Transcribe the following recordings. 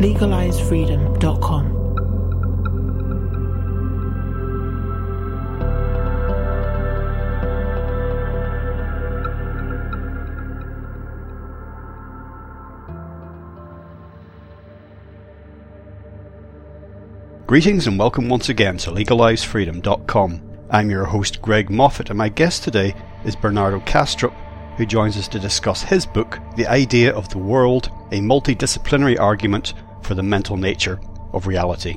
LegalizeFreedom.com. Greetings and welcome once again to LegalizeFreedom.com. I'm your host Greg Moffitt and my guest today is Bernardo Kastrup, who joins us to discuss his book, The Idea of the World, a multidisciplinary argument for the mental nature of reality.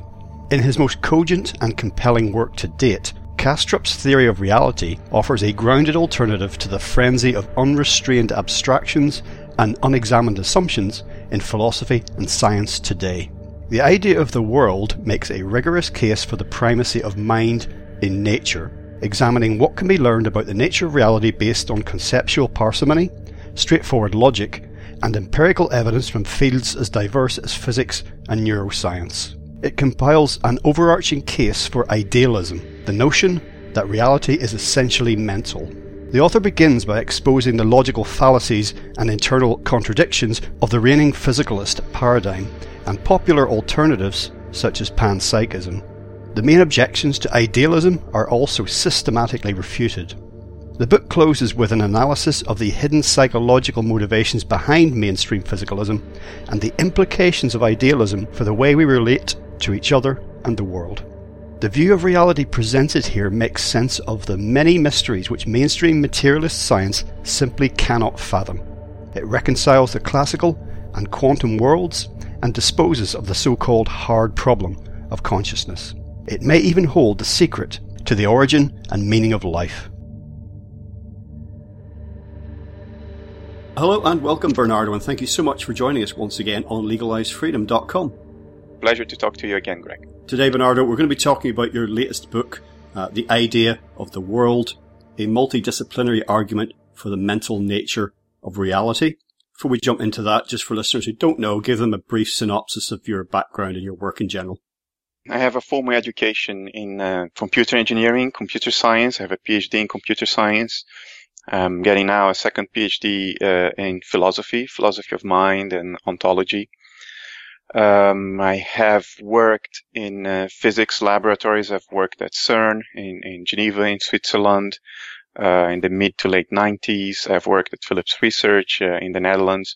In his most cogent and compelling work to date, Kastrup's theory of reality offers a grounded alternative to the frenzy of unrestrained abstractions and unexamined assumptions in philosophy and science today. The idea of the world makes a rigorous case for the primacy of mind in nature, examining what can be learned about the nature of reality based on conceptual parsimony, straightforward logic, and empirical evidence from fields as diverse as physics and neuroscience. It compiles an overarching case for idealism, the notion that reality is essentially mental. The author begins by exposing the logical fallacies and internal contradictions of the reigning physicalist paradigm and popular alternatives such as panpsychism. The main objections to idealism are also systematically refuted. The book closes with an analysis of the hidden psychological motivations behind mainstream physicalism and the implications of idealism for the way we relate to each other and the world. The view of reality presented here makes sense of the many mysteries which mainstream materialist science simply cannot fathom. It reconciles the classical and quantum worlds and disposes of the so called hard problem of consciousness. It may even hold the secret to the origin and meaning of life. Hello and welcome, Bernardo, and thank you so much for joining us once again on LegalizeFreedom.com. Pleasure to talk to you again, Greg. Today, Bernardo, we're going to be talking about your latest book, uh, The Idea of the World, a multidisciplinary argument for the mental nature of reality. Before we jump into that, just for listeners who don't know, give them a brief synopsis of your background and your work in general. I have a formal education in uh, computer engineering, computer science. I have a PhD in computer science. I'm getting now a second PhD uh, in philosophy, philosophy of mind and ontology. Um, I have worked in uh, physics laboratories. I've worked at CERN in, in Geneva, in Switzerland uh, in the mid to late 90s. I've worked at Philips Research uh, in the Netherlands.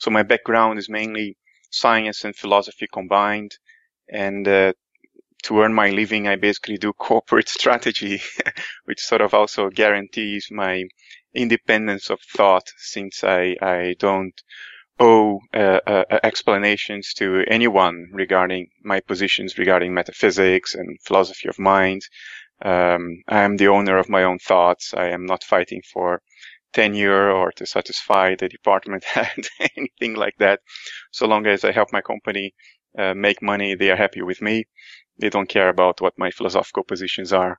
So my background is mainly science and philosophy combined. And uh, to earn my living, I basically do corporate strategy, which sort of also guarantees my independence of thought since I, I don't owe uh, uh, explanations to anyone regarding my positions regarding metaphysics and philosophy of mind. Um, I am the owner of my own thoughts. I am not fighting for tenure or to satisfy the department head, anything like that. So long as I help my company uh, make money, they are happy with me. They don't care about what my philosophical positions are.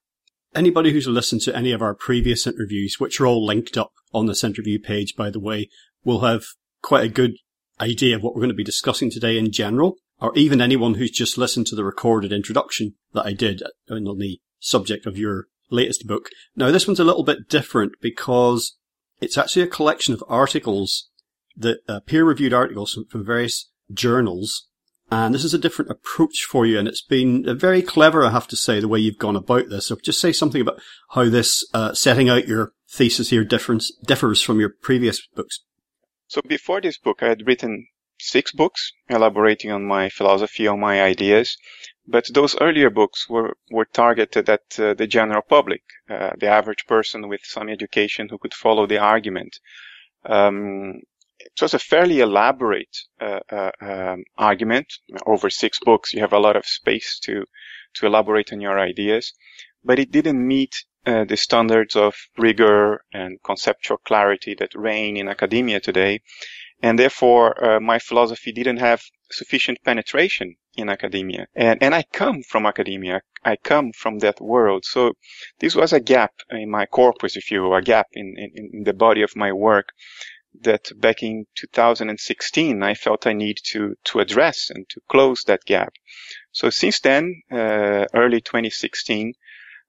Anybody who's listened to any of our previous interviews, which are all linked up on this interview page, by the way, will have quite a good idea of what we're going to be discussing today in general, or even anyone who's just listened to the recorded introduction that I did on the subject of your latest book. Now, this one's a little bit different because it's actually a collection of articles that uh, peer-reviewed articles from, from various journals. And this is a different approach for you. And it's been very clever, I have to say, the way you've gone about this. So just say something about how this, uh, setting out your thesis here difference, differs from your previous books. So before this book, I had written six books elaborating on my philosophy, on my ideas. But those earlier books were, were targeted at uh, the general public, uh, the average person with some education who could follow the argument. Um, it it's a fairly elaborate uh, uh um, argument over six books. You have a lot of space to to elaborate on your ideas, but it didn't meet uh, the standards of rigor and conceptual clarity that reign in academia today, and therefore uh, my philosophy didn't have sufficient penetration in academia. And, and I come from academia. I come from that world. So this was a gap in my corpus, if you will, a gap in, in, in the body of my work that back in 2016 I felt I need to, to address and to close that gap. So since then, uh, early 2016,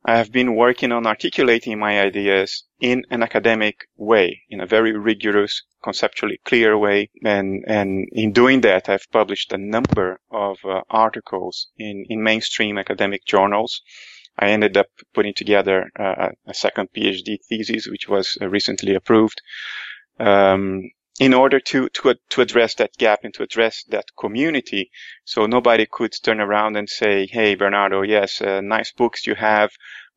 I have been working on articulating my ideas in an academic way, in a very rigorous, conceptually clear way. And, and in doing that, I've published a number of uh, articles in, in mainstream academic journals. I ended up putting together uh, a second PhD thesis, which was uh, recently approved, um, in order to, to, to address that gap and to address that community. So nobody could turn around and say, Hey, Bernardo, yes, uh, nice books you have.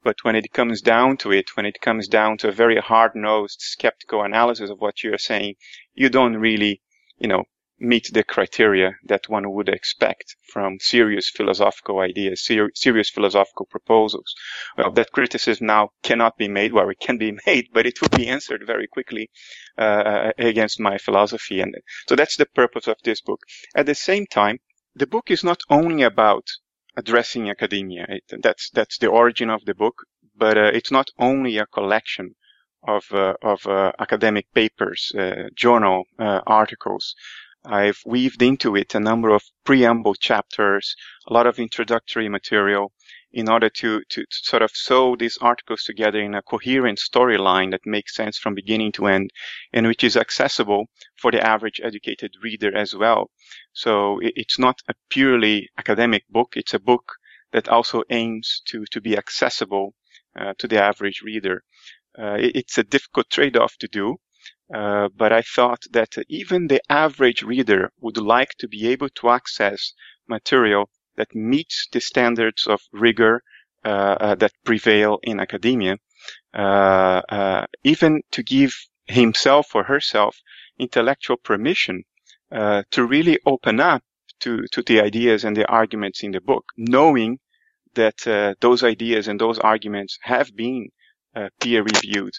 But when it comes down to it, when it comes down to a very hard-nosed, skeptical analysis of what you're saying, you don't really, you know, meet the criteria that one would expect from serious philosophical ideas, ser- serious philosophical proposals. Well, that criticism now cannot be made. Well, it can be made, but it would be answered very quickly uh, against my philosophy. And so that's the purpose of this book. At the same time, the book is not only about addressing academia. It, that's that's the origin of the book, but uh, it's not only a collection of uh, of uh, academic papers, uh, journal uh, articles. I've weaved into it a number of preamble chapters, a lot of introductory material in order to, to, to sort of sew these articles together in a coherent storyline that makes sense from beginning to end and which is accessible for the average educated reader as well. So it, it's not a purely academic book. It's a book that also aims to, to be accessible uh, to the average reader. Uh, it, it's a difficult trade-off to do. Uh, but I thought that even the average reader would like to be able to access material that meets the standards of rigor uh, uh, that prevail in academia, uh, uh, even to give himself or herself intellectual permission to really open up to, to the ideas and the arguments in the book, knowing that those ideas and those arguments have been peer reviewed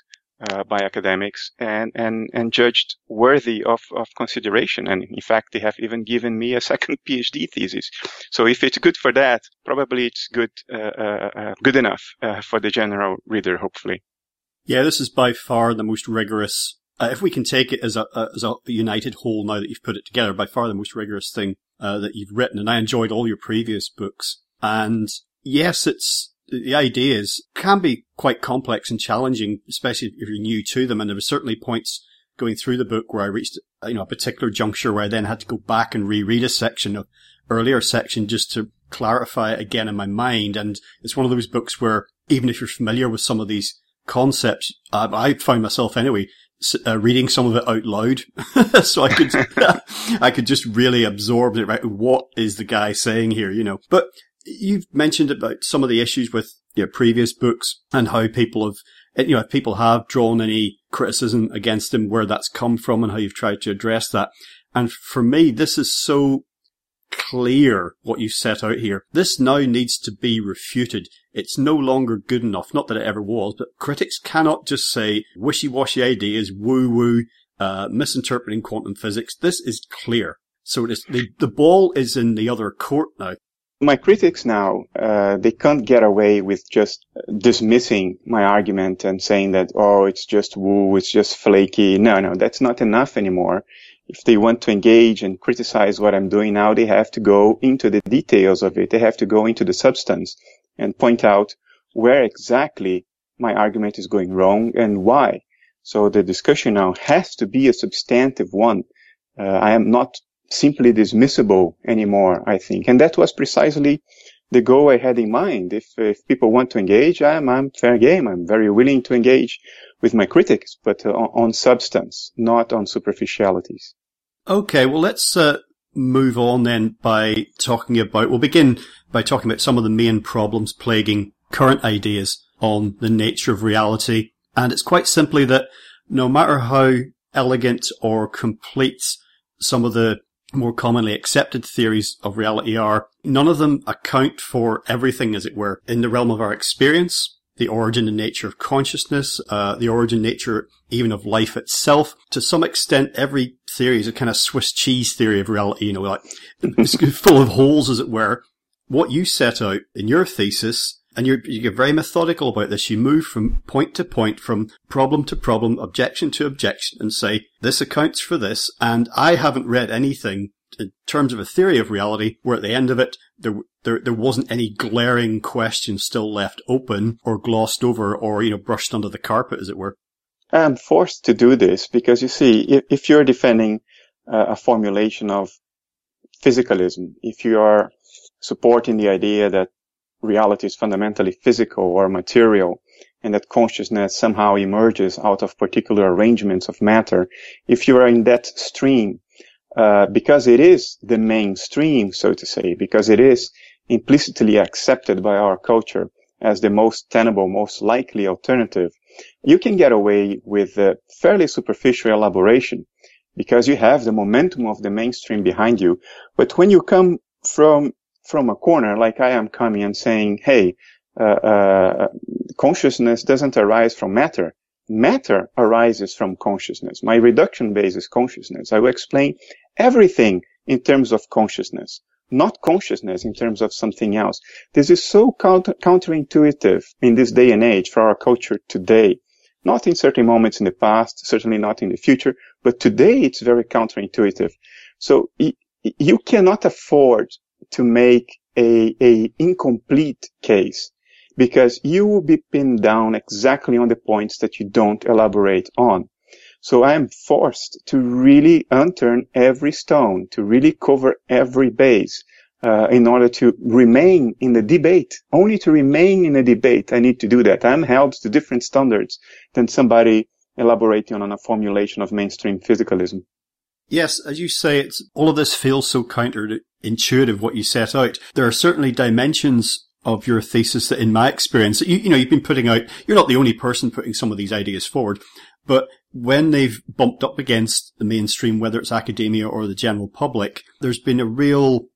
uh, by academics and, and, and judged worthy of, of consideration. And in fact, they have even given me a second PhD thesis. So if it's good for that, probably it's good, uh, uh, uh good enough uh, for the general reader, hopefully. Yeah, this is by far the most rigorous. Uh, if we can take it as a, as a united whole now that you've put it together, by far the most rigorous thing that you've written. And I enjoyed all your previous books. And yes, it's the ideas can be quite complex and challenging, especially if you're new to them. And there were certainly points going through the book where I reached, you know, a particular juncture where I then had to go back and reread a section of earlier section just to clarify it again in my mind. And it's one of those books where even if you're familiar with some of these concepts, I, I found myself anyway, uh, reading some of it out loud, so I could I could just really absorb it. Right, what is the guy saying here? You know, but you've mentioned about some of the issues with your previous books and how people have, you know, if people have drawn any criticism against them, where that's come from and how you've tried to address that. And for me, this is so clear what you've set out here. This now needs to be refuted. It's no longer good enough. Not that it ever was, but critics cannot just say wishy-washy ideas, woo-woo, uh, misinterpreting quantum physics. This is clear. So it is, the, the ball is in the other court now my critics now uh, they can't get away with just dismissing my argument and saying that oh it's just woo it's just flaky. No no that's not enough anymore. If they want to engage and criticize what i'm doing now they have to go into the details of it. They have to go into the substance and point out where exactly my argument is going wrong and why. So the discussion now has to be a substantive one. Uh, I am not simply dismissible anymore, I think. And that was precisely the goal I had in mind. If, if people want to engage, I'm, I'm fair game. I'm very willing to engage with my critics, but uh, on, substance, not on superficialities. Okay, well, let's uh, move on then by talking about, we'll begin by talking about some of the main problems plaguing current ideas on the nature of reality. And it's quite simply that no matter how elegant or complete some of the more commonly accepted theories of reality are none of them account for everything, as it were, in the realm of our experience. the origin and nature of consciousness, uh, the origin nature even of life itself. To some extent, every theory is a kind of Swiss cheese theory of reality, you know, like it's full of holes, as it were. What you set out in your thesis, and you're, you get very methodical about this. You move from point to point, from problem to problem, objection to objection, and say, this accounts for this, and I haven't read anything in terms of a theory of reality where at the end of it, there, there, there wasn't any glaring question still left open or glossed over or, you know, brushed under the carpet, as it were. I'm forced to do this because you see, if, if you're defending uh, a formulation of physicalism, if you are supporting the idea that reality is fundamentally physical or material and that consciousness somehow emerges out of particular arrangements of matter, if you are in that stream, uh, because it is the mainstream, so to say, because it is implicitly accepted by our culture as the most tenable, most likely alternative, you can get away with a fairly superficial elaboration because you have the momentum of the mainstream behind you. But when you come from from a corner, like I am coming and saying, "Hey, uh, uh, consciousness doesn't arise from matter. Matter arises from consciousness. My reduction base is consciousness. I will explain everything in terms of consciousness, not consciousness in terms of something else. This is so counter- counterintuitive in this day and age for our culture today. Not in certain moments in the past, certainly not in the future, but today it's very counterintuitive. So y- you cannot afford to make a, a incomplete case because you will be pinned down exactly on the points that you don't elaborate on. So I am forced to really unturn every stone, to really cover every base, uh, in order to remain in the debate. Only to remain in a debate, I need to do that. I'm held to different standards than somebody elaborating on a formulation of mainstream physicalism. Yes, as you say, it's all of this feels so counterintuitive what you set out. There are certainly dimensions of your thesis that in my experience, you, you know, you've been putting out, you're not the only person putting some of these ideas forward, but when they've bumped up against the mainstream, whether it's academia or the general public, there's been a real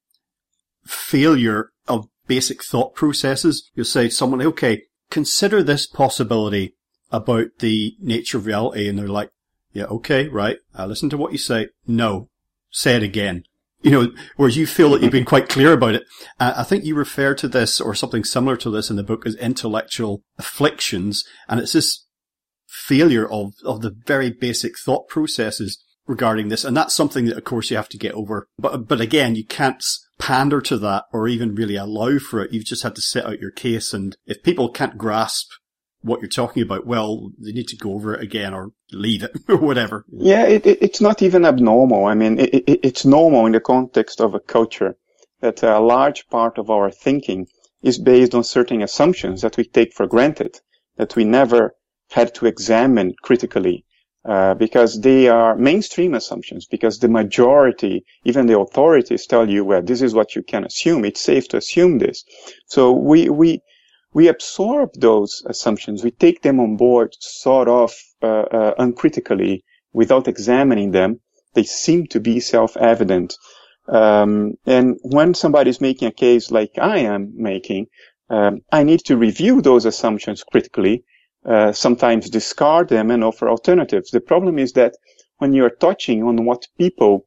failure of basic thought processes. You'll say to someone, okay, consider this possibility about the nature of reality. And they're like, yeah, okay, right. I listen to what you say. No, say it again. You know, whereas you feel that you've been quite clear about it. I think you refer to this or something similar to this in the book as intellectual afflictions. And it's this failure of, of the very basic thought processes regarding this. And that's something that, of course, you have to get over. But, but again, you can't pander to that or even really allow for it. You've just had to set out your case. And if people can't grasp what you're talking about, well, they need to go over it again or leave it or whatever. Yeah, it, it, it's not even abnormal. I mean, it, it's normal in the context of a culture that a large part of our thinking is based on certain assumptions that we take for granted, that we never had to examine critically. Uh, because they are mainstream assumptions, because the majority, even the authorities tell you, well, this is what you can assume. It's safe to assume this. So we, we, we absorb those assumptions. We take them on board sort of uh, uh, uncritically without examining them. They seem to be self-evident. Um, and when somebody is making a case like I am making, um, I need to review those assumptions critically, uh, sometimes discard them and offer alternatives. The problem is that when you're touching on what people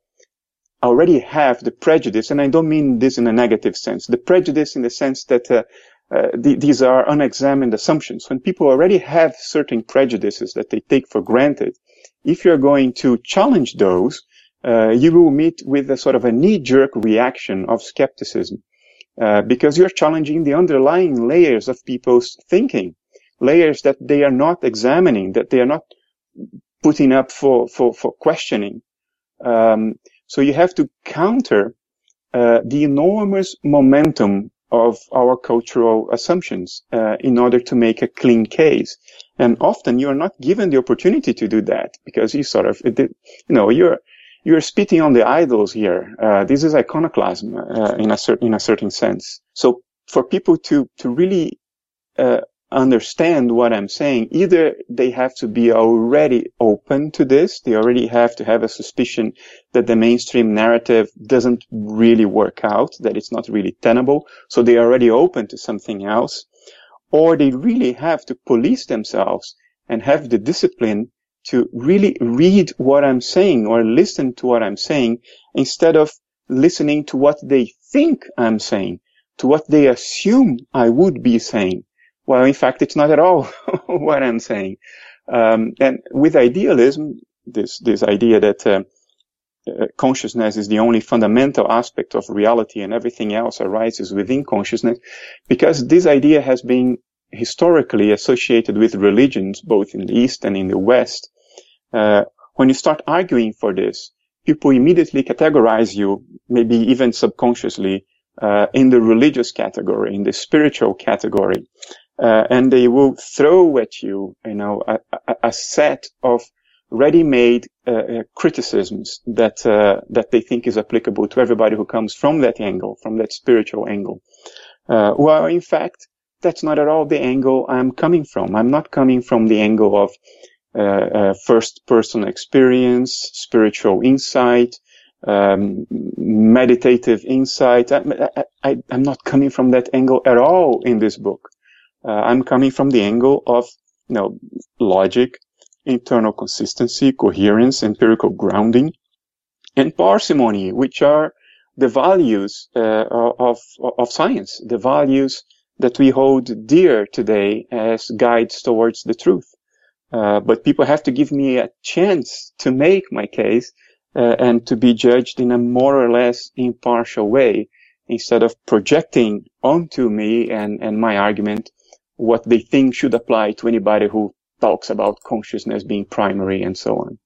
already have the prejudice, and I don't mean this in a negative sense, the prejudice in the sense that uh, th- these are unexamined assumptions. When people already have certain prejudices that they take for granted, if you're going to challenge those, uh, you will meet with a sort of a knee-jerk reaction of skepticism, uh, because you're challenging the underlying layers of people's thinking, layers that they are not examining, that they are not putting up for for, for questioning. Um, so you have to counter uh, the enormous momentum of our cultural assumptions uh, in order to make a clean case. And often you are not given the opportunity to do that because you sort of, you know, you're, you're spitting on the idols here. Uh, this is iconoclasm uh, in a certain in a certain sense. So for people to to really uh, understand what I'm saying, either they have to be already open to this. They already have to have a suspicion that the mainstream narrative doesn't really work out, that it's not really tenable. So they're already open to something else. or they really have to police themselves and have the discipline to really read what I'm saying or listen to what I'm saying instead of listening to what they think I'm saying, to what they assume I would be saying. Well, in fact, it's not at all what I'm saying. Um, and with idealism, this this idea that uh, uh, consciousness is the only fundamental aspect of reality and everything else arises within consciousness, because this idea has been historically associated with religions, both in the East and in the West. Uh, when you start arguing for this, people immediately categorize you, maybe even subconsciously, uh, in the religious category, in the spiritual category, uh, and they will throw at you, you know, a, a, a set of ready-made uh, uh, criticisms that uh, that they think is applicable to everybody who comes from that angle, from that spiritual angle. Uh, well, in fact, that's not at all the angle I'm coming from. I'm not coming from the angle of first-person experience, spiritual insight, um, meditative insight. I, am not coming from that angle at all in this book. I'm coming from the angle of you know logic, internal consistency, coherence, empirical grounding, and parsimony, which are the values uh, of, of science, the values that we hold dear today as guides towards the truth. Uh, but people have to give me a chance to make my case uh, and to be judged in a more or less impartial way instead of projecting onto me and, and my argument what they think should apply to anybody who talks about consciousness being primary and so on.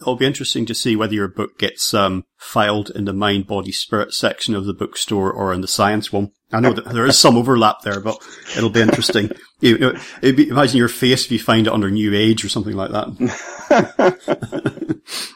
It'll be interesting to see whether your book gets um, filed in the mind, body, spirit section of the bookstore or in the science one. I know that there is some overlap there, but it'll be interesting. you know, be, imagine your face if you find it under New Age or something like that.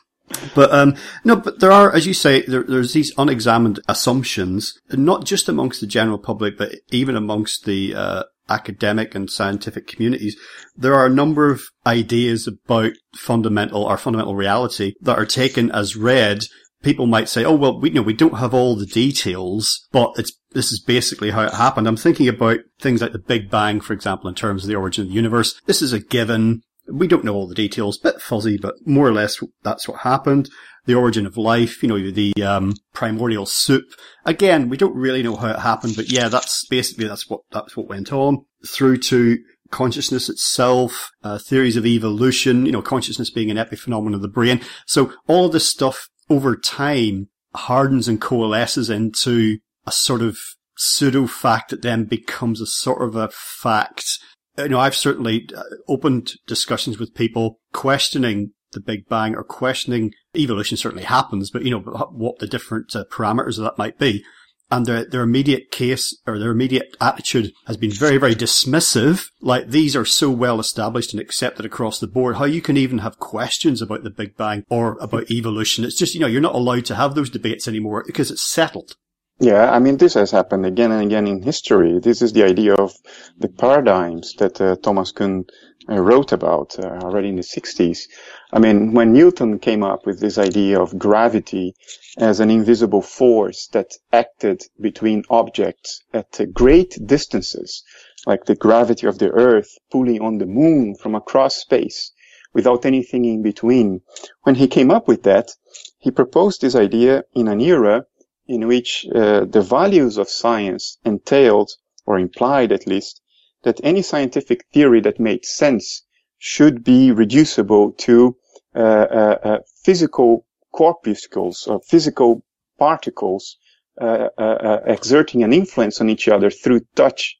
But um, no, but there are, as you say, there, there's these unexamined assumptions, not just amongst the general public, but even amongst the uh, academic and scientific communities, there are a number of ideas about fundamental or fundamental reality that are taken as read. People might say, "Oh well, we you know we don't have all the details, but it's this is basically how it happened." I'm thinking about things like the Big Bang, for example, in terms of the origin of the universe. This is a given. We don't know all the details, bit fuzzy, but more or less that's what happened the origin of life, you know, the um, primordial soup. Again, we don't really know how it happened, but yeah, that's basically that's what that's what went on through to consciousness itself, uh, theories of evolution, you know, consciousness being an epiphenomenon of the brain. So all of this stuff over time hardens and coalesces into a sort of pseudo fact that then becomes a sort of a fact. You know, I've certainly uh, opened discussions with people questioning the Big Bang or questioning evolution certainly happens, but you know, what the different uh, parameters of that might be. And their, their immediate case or their immediate attitude has been very, very dismissive. Like these are so well established and accepted across the board. How you can even have questions about the Big Bang or about evolution. It's just, you know, you're not allowed to have those debates anymore because it's settled. Yeah, I mean, this has happened again and again in history. This is the idea of the paradigms that uh, Thomas Kuhn uh, wrote about uh, already in the 60s. I mean, when Newton came up with this idea of gravity as an invisible force that acted between objects at great distances, like the gravity of the earth pulling on the moon from across space without anything in between. When he came up with that, he proposed this idea in an era in which uh, the values of science entailed, or implied at least, that any scientific theory that made sense should be reducible to uh, uh, uh physical corpuscles or physical particles uh, uh, exerting an influence on each other through touch.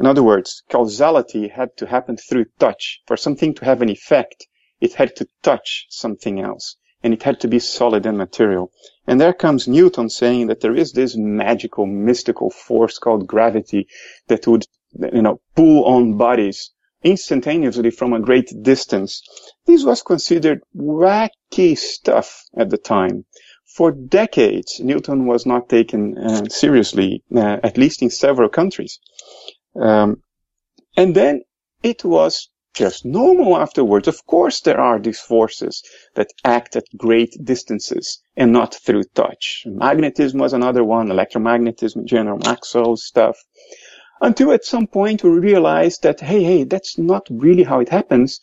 In other words, causality had to happen through touch. For something to have an effect, it had to touch something else, and it had to be solid and material. And there comes Newton saying that there is this magical, mystical force called gravity that would you know, pull on bodies instantaneously from a great distance. This was considered wacky stuff at the time. For decades, Newton was not taken uh, seriously, uh, at least in several countries. Um, and then it was just normal afterwards. Of course, there are these forces that act at great distances and not through touch. Magnetism was another one, electromagnetism, General Maxwell stuff. until at some point we realized that, hey, hey, that's not really how it happens.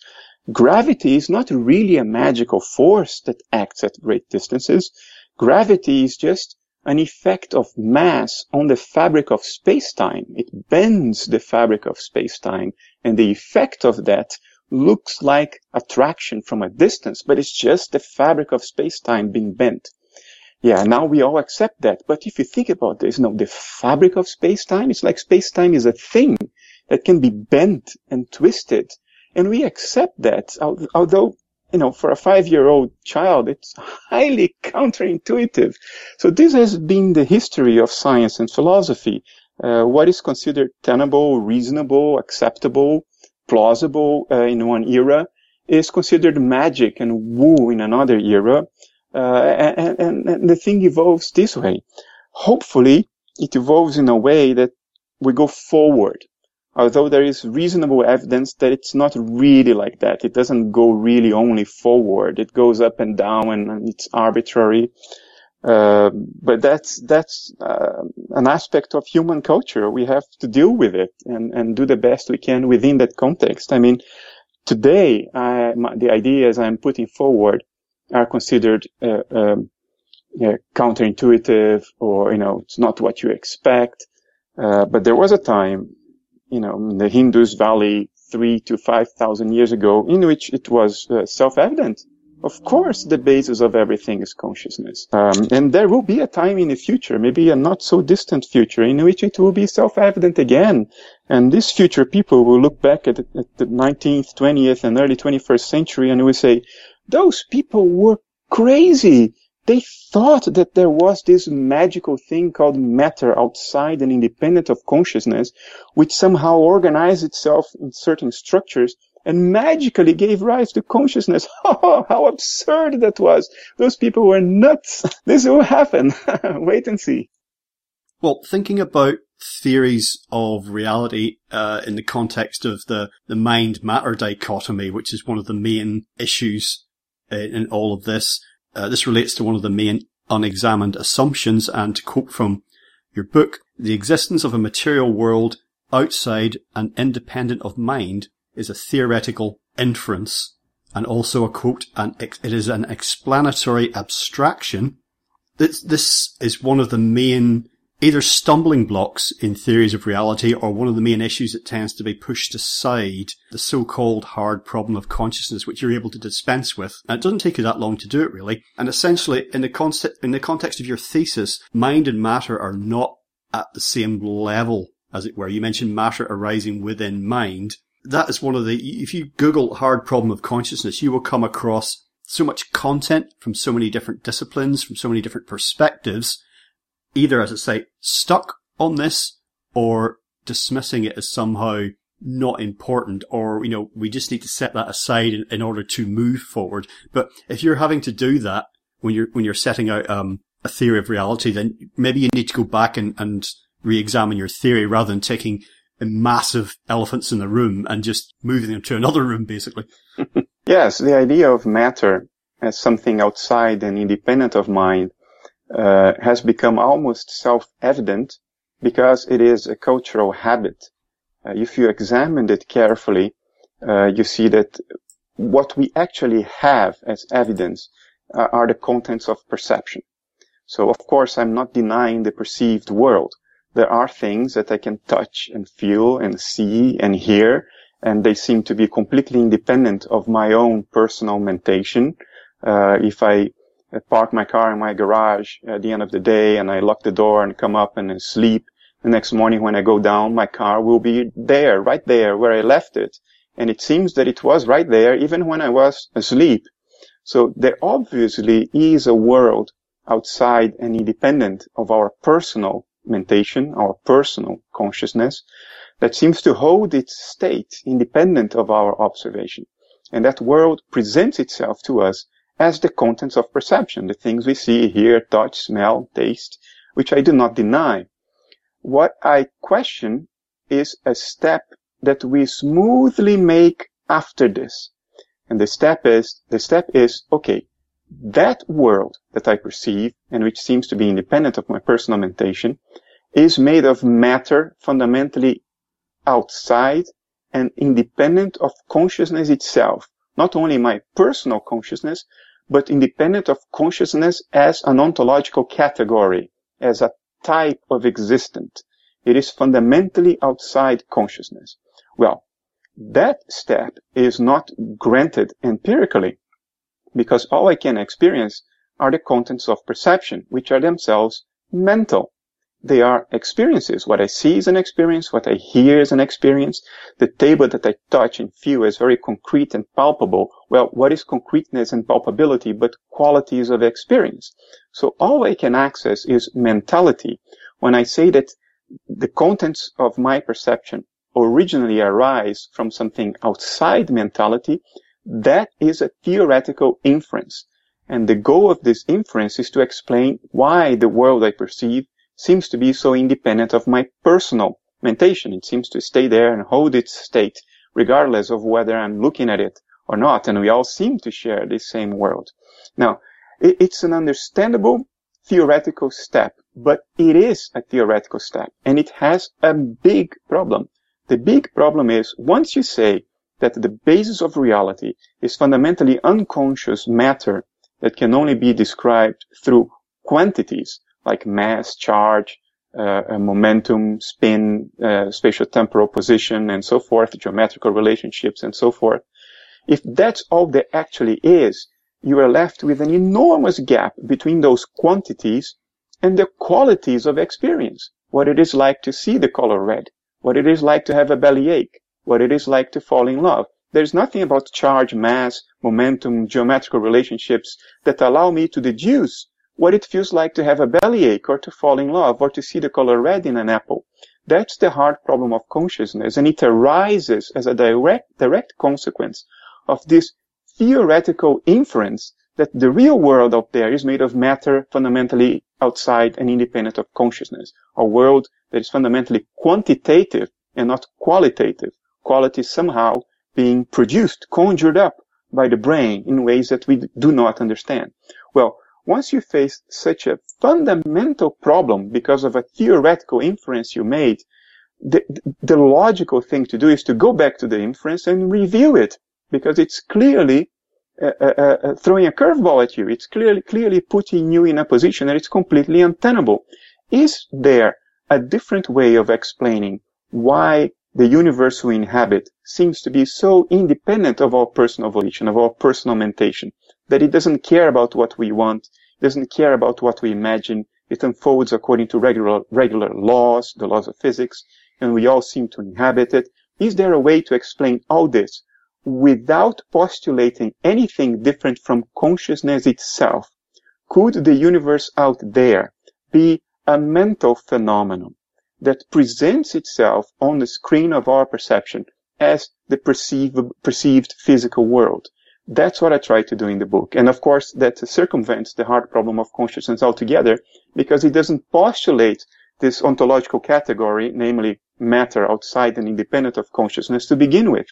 Gravity is not really a magical force that acts at great distances. Gravity is just an effect of mass on the fabric of space-time. It bends the fabric of space-time, and the effect of that looks like attraction from a distance, but it's just the fabric of space-time being bent. Yeah, now we all accept that. But if you think about this, you know, the fabric of space-time, it's like space-time is a thing that can be bent and twisted. And we accept that, although, you know, for a five-year-old child, it's highly counterintuitive. So this has been the history of science and philosophy. Uh, what is considered tenable, reasonable, acceptable, plausible uh, in one era is considered magic and woo in another era. Uh, and, and, and the thing evolves this way. Hopefully, it evolves in a way that we go forward. Although there is reasonable evidence that it's not really like that. It doesn't go really only forward. It goes up and down and, it's arbitrary. Uh, but that's that's uh, an aspect of human culture. We have to deal with it and, and do the best we can within that context. I mean, today I, my, the ideas I'm putting forward are considered uh, um, yeah, counterintuitive or you know it's not what you expect. Uh, but there was a time, you know, in the Indus Valley three to five thousand years ago, in which it was uh, self-evident of course, the basis of everything is consciousness. Um, and there will be a time in the future, maybe a not so distant future, in which it will be self-evident again. And this future people will look back at, at the 19th, 20th, and early 21st century and will say, those people were crazy. They thought that there was this magical thing called matter outside and independent of consciousness, which somehow organized itself in certain structures and magically gave rise to consciousness. Oh, how absurd that was. Those people were nuts. This will happen. Wait and see. Well, thinking about theories of reality uh, in the context of the, the mind matter dichotomy, which is one of the main issues in all of this. Uh, this relates to one of the main unexamined assumptions, and to quote from your book, the existence of a material world outside and independent of mind is a theoretical inference and also a quote, and it is an explanatory abstraction. This, this is one of the main either stumbling blocks in theories of reality or one of the main issues that tends to be pushed aside, the so-called hard problem of consciousness, which you're able to dispense with. And it doesn't take you that long to do it really. And essentially, in the in the context of your thesis, mind and matter are not at the same level, as it were. You mentioned matter arising within mind that is one of the, if you Google hard problem of consciousness, you will come across so much content from so many different disciplines, from so many different perspectives, either, as I say, stuck on this or dismissing it as somehow not important or, you know, we just need to set that aside in, in order to move forward. But if you're having to do that when you're, when you're setting out, um, a theory of reality, then maybe you need to go back and, and re-examine your theory rather than taking a massive elephants in the room and just moving them to another room, basically. yes, the idea of matter as something outside and independent of mind uh, has become almost self-evident because it is a cultural habit. Uh, if you examine it carefully, uh, you see that what we actually have as evidence uh, are the contents of perception. So of course I'm not denying the perceived world there are things that I can touch and feel and see and hear, and they seem to be completely independent of my own personal mentation. Uh, if I park my car in my garage at the end of the day and I lock the door and come up and sleep, the next morning when I go down, my car will be there, right there where I left it. And it seems that it was right there even when I was asleep. So there obviously is a world outside and independent of our personal mentation, our personal consciousness, that seems to hold its state independent of our observation. And that world presents itself to us as the contents of perception, the things we see, hear, touch, smell, taste, which I do not deny. What I question is a step that we smoothly make after this. And the step is, the step is, okay, that world that I perceive and which seems to be independent of my personal mentation is made of matter fundamentally outside and independent of consciousness itself. Not only my personal consciousness, but independent of consciousness as an ontological category, as a type of existent. It is fundamentally outside consciousness. Well, that step is not granted empirically because all I can experience are the contents of perception, which are themselves mental. They are experiences. What I see is an experience. What I hear is an experience. The table that I touch and feel is very concrete and palpable. Well, what is concreteness and palpability but qualities of experience? So all I can access is mentality. When I say that the contents of my perception originally arise from something outside mentality, that is a theoretical inference. And the goal of this inference is to explain why the world I perceive seems to be so independent of my personal mentation. It seems to stay there and hold its state, regardless of whether I'm looking at it or not. And we all seem to share this same world. Now, it's an understandable theoretical step, but it is a theoretical step and it has a big problem. The big problem is once you say that the basis of reality is fundamentally unconscious matter that can only be described through quantities, like mass, charge, uh, momentum, spin, uh, spatial temporal position, and so forth, geometrical relationships, and so forth. If that's all there actually is, you are left with an enormous gap between those quantities and the qualities of experience. What it is like to see the color red, what it is like to have a bellyache, what it is like to fall in love. There's nothing about charge, mass, momentum, geometrical relationships that allow me to deduce what it feels like to have a bellyache or to fall in love or to see the color red in an apple. That's the hard problem of consciousness, and it arises as a direct, direct consequence of this theoretical inference that the real world out there is made of matter fundamentally outside and independent of consciousness, a world that is fundamentally quantitative and not qualitative. Quality somehow being produced, conjured up by the brain in ways that we do not understand. Well, once you face such a fundamental problem because of a theoretical inference you made, the, the logical thing to do is to go back to the inference and review it because it's clearly uh, uh, uh, uh throwing a curveball at you. It's clearly, clearly putting you in a position that it's completely untenable. Is there a different way of explaining why the universe we inhabit seems to be so independent of our personal volition, of our personal mentation, that it doesn't care about what we want, doesn't care about what we imagine. It unfolds according to regular, regular laws, the laws of physics, and we all seem to inhabit it. Is there a way to explain all this without postulating anything different from consciousness itself? Could the universe out there be a mental phenomenon that presents itself on the screen of our perception as the perceived, perceived physical world? That's what I try to do in the book. And of course, that circumvents the hard problem of consciousness altogether because it doesn't postulate this ontological category, namely matter outside and independent of consciousness to begin with.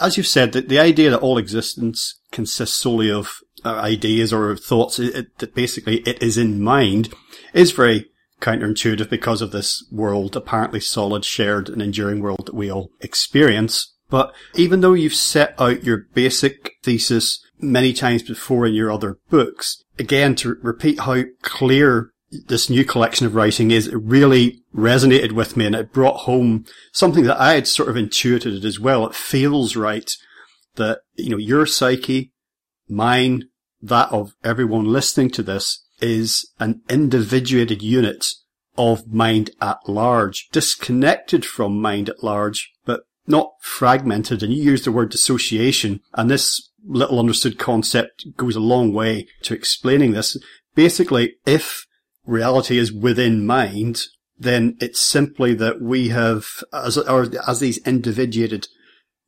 As you've said, the idea that all existence consists solely of uh, ideas or thoughts, it, that basically it is in mind, is very counterintuitive because of this world, apparently solid, shared and enduring world that we all experience. But even though you've set out your basic thesis many times before in your other books, again, to repeat how clear this new collection of writing is, it really resonated with me and it brought home something that I had sort of intuited as well. It feels right that, you know, your psyche, mine, that of everyone listening to this is an individuated unit of mind at large, disconnected from mind at large, but not fragmented. And you use the word dissociation, and this little understood concept goes a long way to explaining this. Basically, if reality is within mind, then it's simply that we have, as, or as these individuated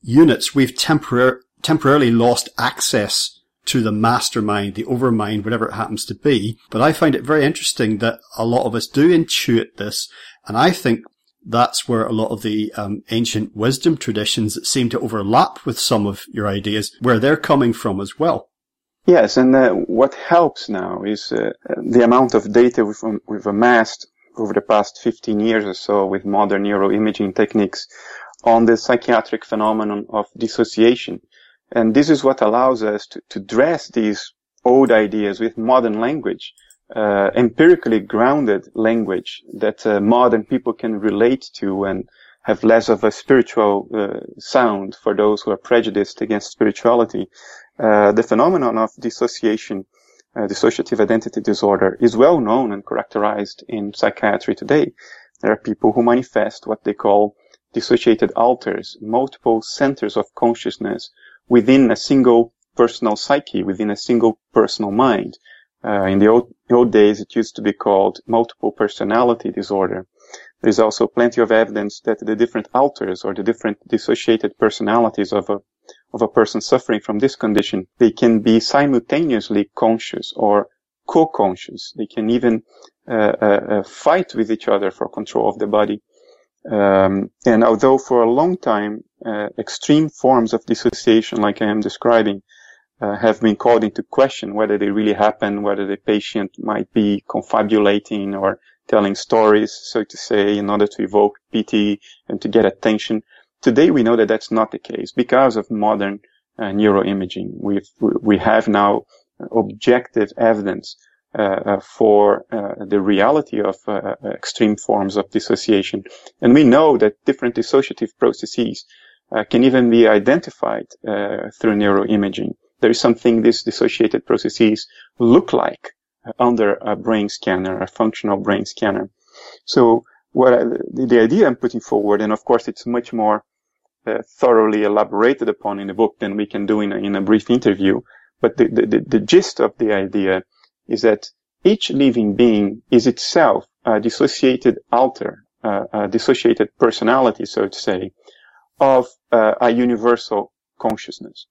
units, we've temporar- temporarily lost access to the mastermind, the overmind, whatever it happens to be. But I find it very interesting that a lot of us do intuit this. And I think that's where a lot of the um, ancient wisdom traditions that seem to overlap with some of your ideas, where they're coming from as well. Yes, and uh, what helps now is uh, the amount of data we've, um, we've, amassed over the past 15 years or so with modern neuroimaging techniques on the psychiatric phenomenon of dissociation. And this is what allows us to, to dress these old ideas with modern language, uh, empirically grounded language that uh, modern people can relate to and have less of a spiritual uh, sound for those who are prejudiced against spirituality. Uh, the phenomenon of dissociation, uh, dissociative identity disorder, is well known and characterized in psychiatry today. There are people who manifest what they call dissociated alters, multiple centers of consciousness within a single personal psyche, within a single personal mind. Uh, in the old, old days, it used to be called multiple personality disorder. There's also plenty of evidence that the different alters or the different dissociated personalities of a, of a person suffering from this condition, they can be simultaneously conscious or co-conscious. They can even uh, uh, uh, fight with each other for control of the body. Um, and although for a long time, uh, extreme forms of dissociation, like I am describing, uh, have been called into question whether they really happen, whether the patient might be confabulating or telling stories, so to say, in order to evoke pity and to get attention. Today we know that that's not the case because of modern uh, neuroimaging. We've, we have now objective evidence uh, uh for uh, the reality of extreme forms of dissociation. And we know that different dissociative processes can even be identified through neuroimaging. There is something these dissociated processes look like under a brain scanner, a functional brain scanner. So what I, the, the, idea I'm putting forward, and of course it's much more uh, thoroughly elaborated upon in the book than we can do in a, in a brief interview. But the, the, the gist of the idea is that each living being is itself a dissociated alter, uh, a dissociated personality, so to say, of uh, a universal consciousness.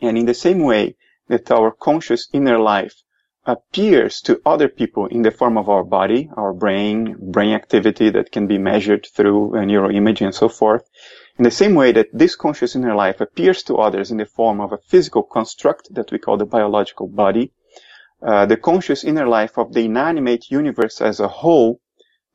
And in the same way that our conscious inner life appears to other people in the form of our body, our brain, brain activity that can be measured through neuroimaging and so forth. In the same way that this conscious inner life appears to others in the form of a physical construct that we call the biological body, uh, the conscious inner life of the inanimate universe as a whole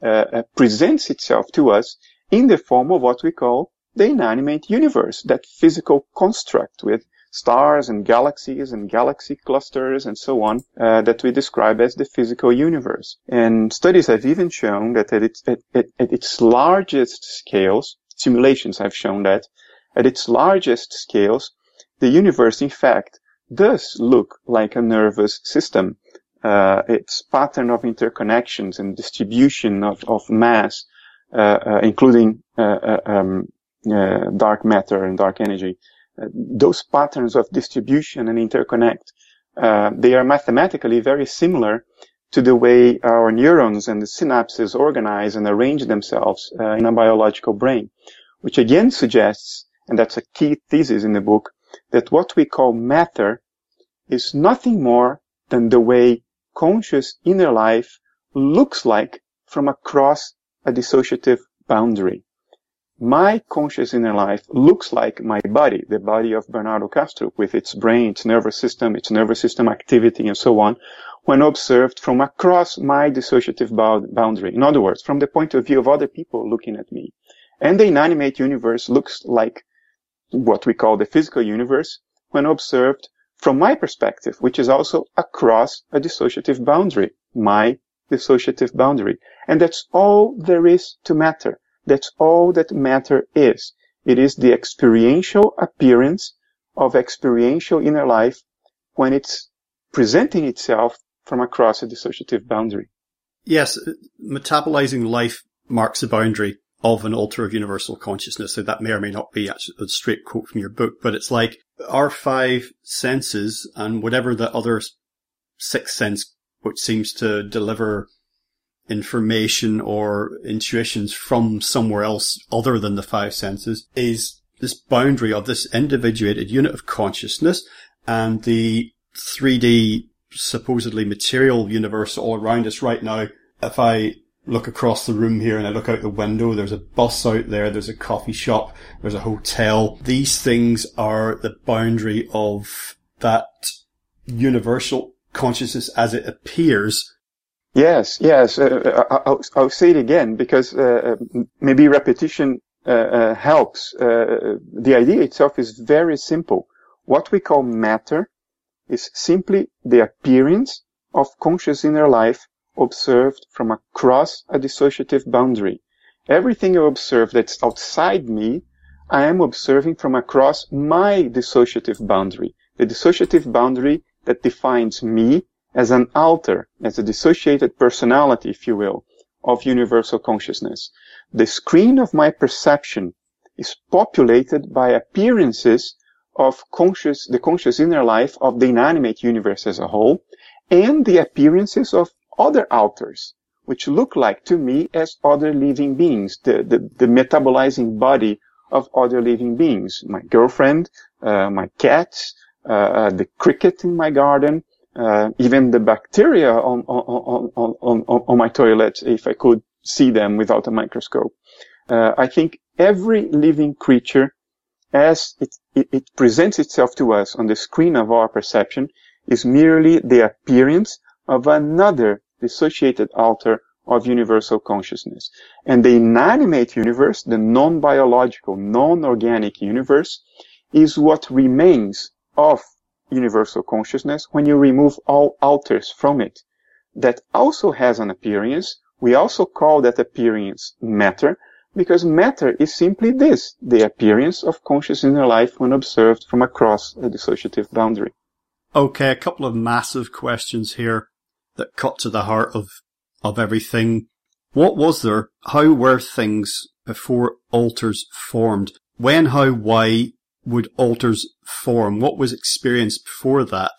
uh, uh, presents itself to us in the form of what we call the inanimate universe, that physical construct with stars and galaxies and galaxy clusters and so on uh, that we describe as the physical universe. And studies have even shown that at its, at, at, at its largest scales, simulations have shown that at its largest scales, the universe in fact does look like a nervous system. Uh, its pattern of interconnections and distribution of, of mass, uh, uh, including uh, uh, um, uh, dark matter and dark energy, those patterns of distribution and interconnect, uh, they are mathematically very similar to the way our neurons and the synapses organize and arrange themselves uh, in a biological brain, which again suggests, and that's a key thesis in the book, that what we call matter is nothing more than the way conscious inner life looks like from across a dissociative boundary my conscious inner life looks like my body, the body of Bernardo Kastrup with its brain, its nervous system, its nervous system activity, and so on, when observed from across my dissociative boundary. In other words, from the point of view of other people looking at me. And the inanimate universe looks like what we call the physical universe when observed from my perspective, which is also across a dissociative boundary, my dissociative boundary. And that's all there is to matter. That's all that matter is. It is the experiential appearance of experiential inner life when it's presenting itself from across a dissociative boundary. Yes, metabolizing life marks the boundary of an alter of universal consciousness. So that may or may not be a straight quote from your book, but it's like our five senses and whatever the other sixth sense, which seems to deliver information or intuitions from somewhere else other than the five senses is this boundary of this individuated unit of consciousness and the 3D supposedly material universe all around us right now. If I look across the room here and I look out the window, there's a bus out there, there's a coffee shop, there's a hotel. These things are the boundary of that universal consciousness as it appears Yes, yes. Uh, uh I'll, I'll, say it again because uh, maybe repetition uh, uh, helps. Uh, the idea itself is very simple. What we call matter is simply the appearance of conscious inner life observed from across a dissociative boundary. Everything I observe that's outside me, I am observing from across my dissociative boundary. The dissociative boundary that defines me as an alter, as a dissociated personality, if you will, of universal consciousness. The screen of my perception is populated by appearances of conscious, the conscious inner life of the inanimate universe as a whole, and the appearances of other alters, which look like to me as other living beings, the, the, the metabolizing body of other living beings. My girlfriend, uh, my cats, uh, uh, the cricket in my garden, uh, even the bacteria on, on, on, on, on my toilet, if I could see them without a microscope. Uh, I think every living creature, as it, it, it, presents itself to us on the screen of our perception, is merely the appearance of another dissociated alter of universal consciousness. And the inanimate universe, the non-biological, non-organic universe, is what remains of universal consciousness when you remove all alters from it. That also has an appearance. We also call that appearance matter because matter is simply this, the appearance of conscious inner life when observed from across a dissociative boundary. Okay, a couple of massive questions here that cut to the heart of, of everything. What was there? How were things before alters formed? When, how, why, would alters form? What was experienced before that?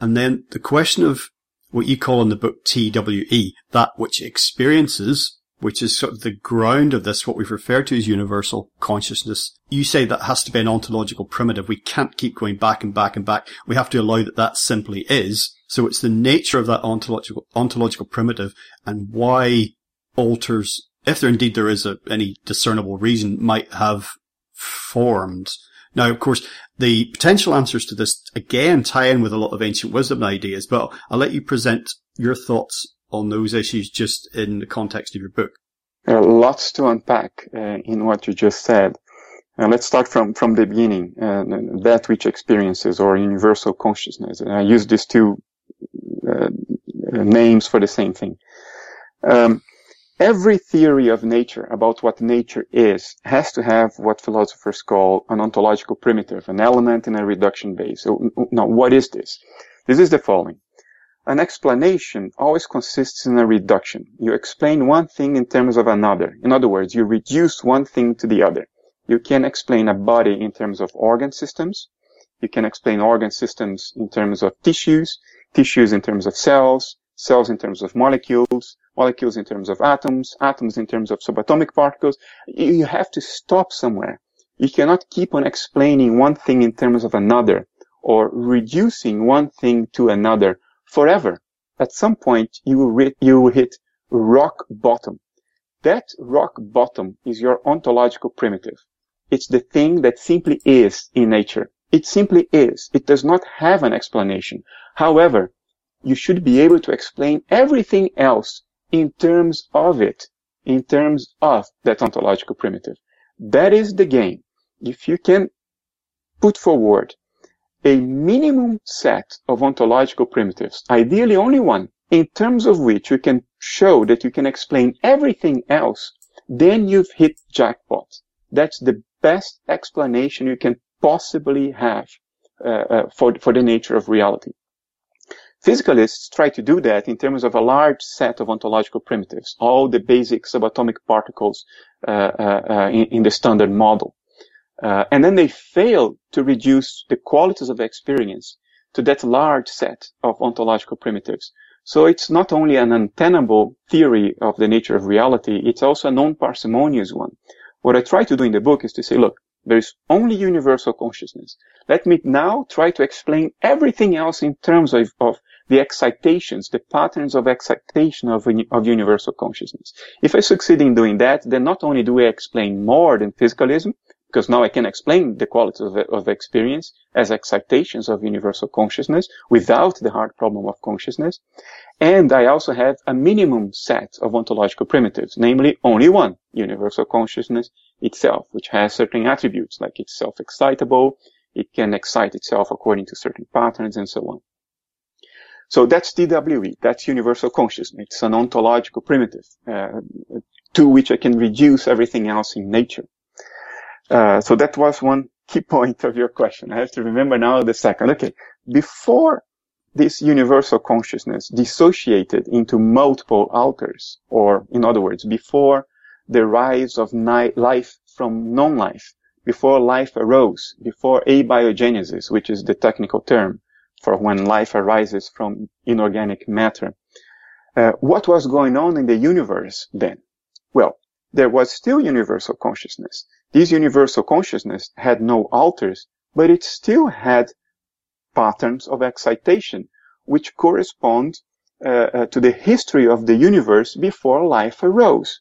And then the question of what you call in the book TWE, that which experiences, which is sort of the ground of this, what we've referred to as universal consciousness. You say that has to be an ontological primitive. We can't keep going back and back and back. We have to allow that that simply is. So it's the nature of that ontological, ontological primitive and why alters, if there indeed there is a, any discernible reason, might have formed. Now, of course, the potential answers to this again tie in with a lot of ancient wisdom ideas, but I'll let you present your thoughts on those issues just in the context of your book. There are lots to unpack uh, in what you just said. Uh, let's start from, from the beginning, uh, that which experiences or universal consciousness. And I use these two uh, names for the same thing. Um, Every theory of nature about what nature is has to have what philosophers call an ontological primitive, an element in a reduction base. So, now, what is this? This is the following. An explanation always consists in a reduction. You explain one thing in terms of another. In other words, you reduce one thing to the other. You can explain a body in terms of organ systems. You can explain organ systems in terms of tissues, tissues in terms of cells, cells in terms of molecules, molecules in terms of atoms, atoms in terms of subatomic particles. You have to stop somewhere. You cannot keep on explaining one thing in terms of another or reducing one thing to another forever. At some point, you will, you will hit rock bottom. That rock bottom is your ontological primitive. It's the thing that simply is in nature. It simply is. It does not have an explanation. However, you should be able to explain everything else in terms of it, in terms of that ontological primitive. That is the game. If you can put forward a minimum set of ontological primitives, ideally only one, in terms of which you can show that you can explain everything else, then you've hit jackpot. That's the best explanation you can possibly have uh, uh, for, for the nature of reality. Physicalists try to do that in terms of a large set of ontological primitives, all the basic subatomic particles uh, uh, uh, in, in, the standard model. Uh, and then they fail to reduce the qualities of experience to that large set of ontological primitives. So it's not only an untenable theory of the nature of reality, it's also a non-parsimonious one. What I try to do in the book is to say, look, there is only universal consciousness. Let me now try to explain everything else in terms of, of the excitations, the patterns of excitation of, of universal consciousness. If I succeed in doing that, then not only do I explain more than physicalism, because now I can explain the qualities of, of experience as excitations of universal consciousness without the hard problem of consciousness. And I also have a minimum set of ontological primitives, namely only one, universal consciousness, itself, which has certain attributes, like it's self-excitable, it can excite itself according to certain patterns and so on. So that's TWE, that's universal consciousness. It's an ontological primitive, uh, to which I can reduce everything else in nature. Uh, so that was one key point of your question. I have to remember now the second. Okay. Before this universal consciousness dissociated into multiple alters, or in other words, before the rise of life from non-life, before life arose, before abiogenesis, which is the technical term for when life arises from inorganic matter. Uh, what was going on in the universe then? Well, there was still universal consciousness. This universal consciousness had no alters, but it still had patterns of excitation, which correspond uh, uh, to the history of the universe before life arose.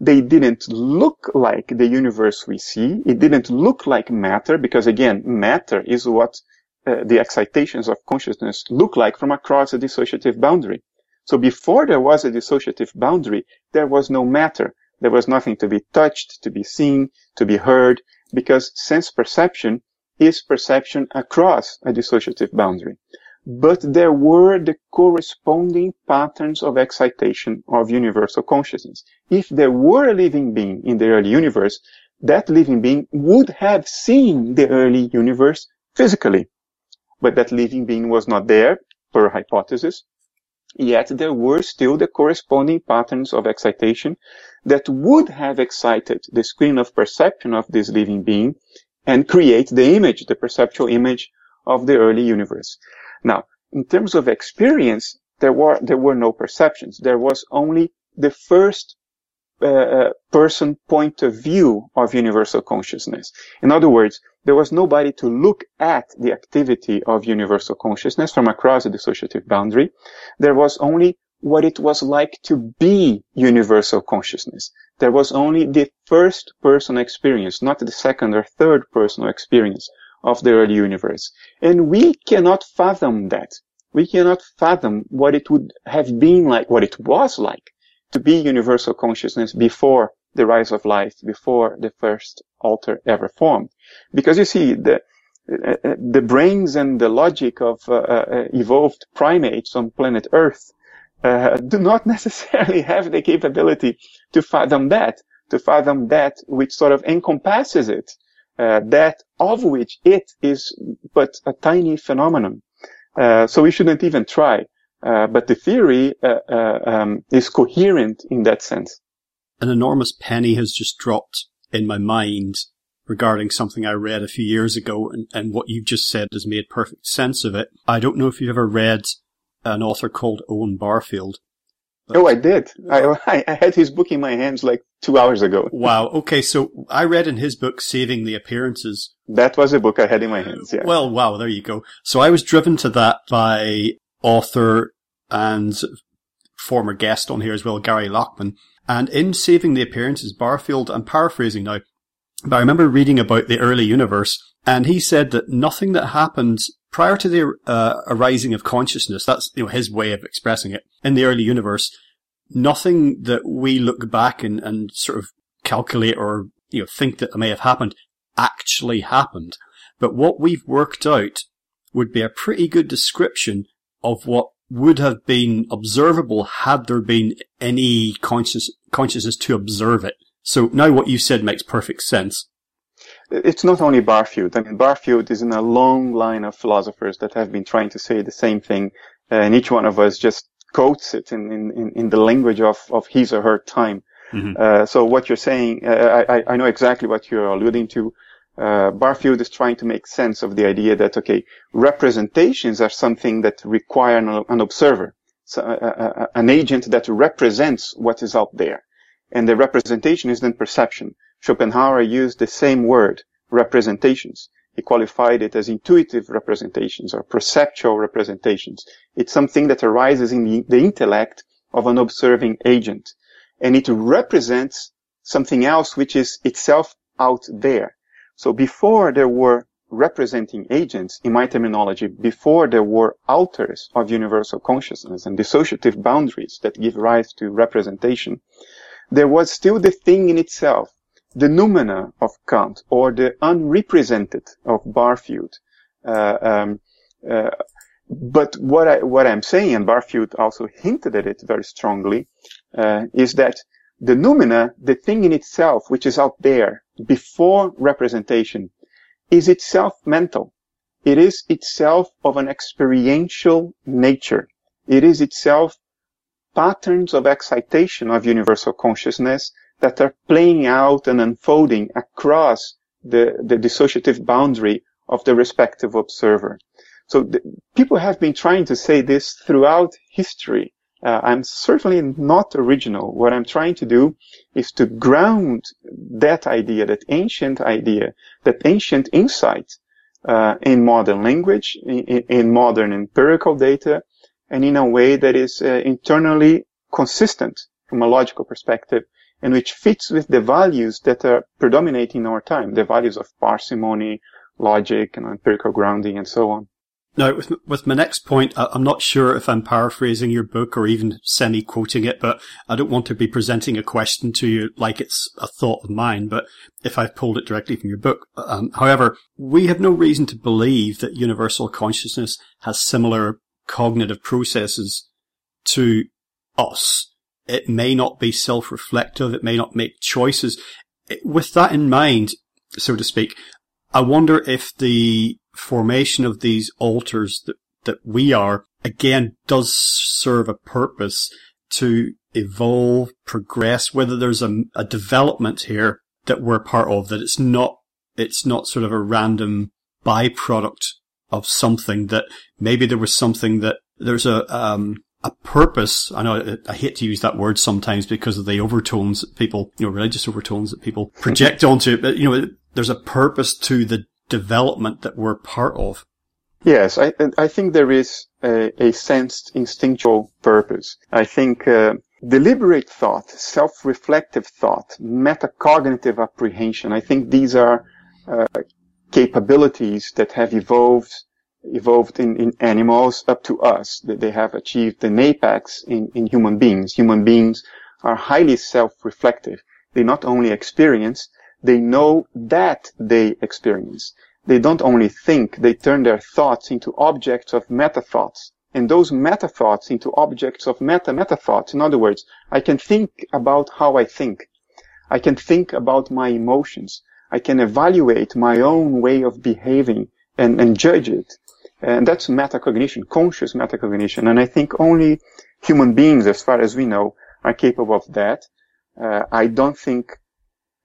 They didn't look like the universe we see. It didn't look like matter because again, matter is what uh, the excitations of consciousness look like from across a dissociative boundary. So before there was a dissociative boundary, there was no matter. There was nothing to be touched, to be seen, to be heard, because sense perception is perception across a dissociative boundary. But there were the corresponding patterns of excitation of universal consciousness. If there were a living being in the early universe, that living being would have seen the early universe physically. But that living being was not there, per hypothesis. Yet there were still the corresponding patterns of excitation that would have excited the screen of perception of this living being and create the image, the perceptual image of the early universe. Now, in terms of experience, there were, there were no perceptions. There was only the first uh, uh, person point of view of universal consciousness. In other words, there was nobody to look at the activity of universal consciousness from across the dissociative boundary. There was only what it was like to be universal consciousness. There was only the first person experience, not the second or third personal experience of the early universe. And we cannot fathom that. We cannot fathom what it would have been like, what it was like to be universal consciousness before the rise of life, before the first alter ever formed. Because you see, the, the brains and the logic of uh, uh, evolved primates on planet Earth uh, do not necessarily have the capability to fathom that, to fathom that which sort of encompasses it, uh, that of which it is but a tiny phenomenon. Uh, so we shouldn't even try. Uh, but the theory uh, uh, um, is coherent in that sense. An enormous penny has just dropped in my mind regarding something I read a few years ago, and, and what you've just said has made perfect sense of it. I don't know if you've ever read an author called Owen Barfield. Oh, I did. I, I had his book in my hands like two hours ago. wow. Okay. So I read in his book, Saving the Appearances. That was a book I had in my hands. Yeah. Well, wow. There you go. So I was driven to that by author and former guest on here as well, Gary Lachman. And in Saving the Appearances, Barfield, I'm paraphrasing now, but I remember reading about the early universe and he said that nothing that happened prior to the uh, arising of consciousness, that's you know his way of expressing it in the early universe. Nothing that we look back and, and sort of calculate or you know think that may have happened actually happened. But what we've worked out would be a pretty good description of what would have been observable had there been any conscious, consciousness to observe it. So now what you said makes perfect sense it's not only Barfield. I mean, Barfield is in a long line of philosophers that have been trying to say the same thing, uh, and each one of us just quotes it in, in, in the language of, of his or her time. Mm-hmm. Uh, so what you're saying, uh, I, I know exactly what you're alluding to. Uh, Barfield is trying to make sense of the idea that, okay, representations are something that require an, an observer, so, uh, an agent that represents what is out there. And the representation is then perception. Schopenhauer used the same word, representations. He qualified it as intuitive representations or perceptual representations. It's something that arises in the, intellect of an observing agent. And it represents something else which is itself out there. So before there were representing agents, in my terminology, before there were alters of universal consciousness and dissociative boundaries that give rise to representation, there was still the thing in itself the noumena of Kant or the unrepresented of Barfield. Uh, um, uh, but what I what I'm saying, and Barfield also hinted at it very strongly, uh, is that the noumena, the thing in itself, which is out there before representation, is itself mental. It is itself of an experiential nature. It is itself patterns of excitation of universal consciousness that are playing out and unfolding across the, the dissociative boundary of the respective observer. So the, people have been trying to say this throughout history. Uh, I'm certainly not original. What I'm trying to do is to ground that idea, that ancient idea, that ancient insight uh, in modern language, in, in, modern empirical data, and in a way that is uh, internally consistent from a logical perspective and which fits with the values that are predominating in our time, the values of parsimony, logic, and empirical grounding, and so on. Now, with, with my next point, I'm not sure if I'm paraphrasing your book or even semi-quoting it, but I don't want to be presenting a question to you like it's a thought of mine, but if I've pulled it directly from your book. Um, however, we have no reason to believe that universal consciousness has similar cognitive processes to us. It may not be self-reflective. It may not make choices. With that in mind, so to speak, I wonder if the formation of these alters that, that we are, again, does serve a purpose to evolve, progress, whether there's a, a development here that we're part of, that it's not, it's not sort of a random byproduct of something that maybe there was something that there's a, um, a purpose. I know I hate to use that word sometimes because of the overtones that people, you know, religious overtones that people project onto it. But, you know, there's a purpose to the development that we're part of. Yes, I, I think there is a, a sensed instinctual purpose. I think uh, deliberate thought, self-reflective thought, metacognitive apprehension, I think these are uh, capabilities that have evolved evolved in, in animals up to us. That they have achieved an apex in, in human beings. Human beings are highly self-reflective. They not only experience, they know that they experience. They don't only think, they turn their thoughts into objects of meta thoughts. And those meta thoughts into objects of meta meta thoughts. In other words, I can think about how I think. I can think about my emotions. I can evaluate my own way of behaving and, and judge it. And that's metacognition, conscious metacognition. And I think only human beings, as far as we know, are capable of that. Uh, I don't think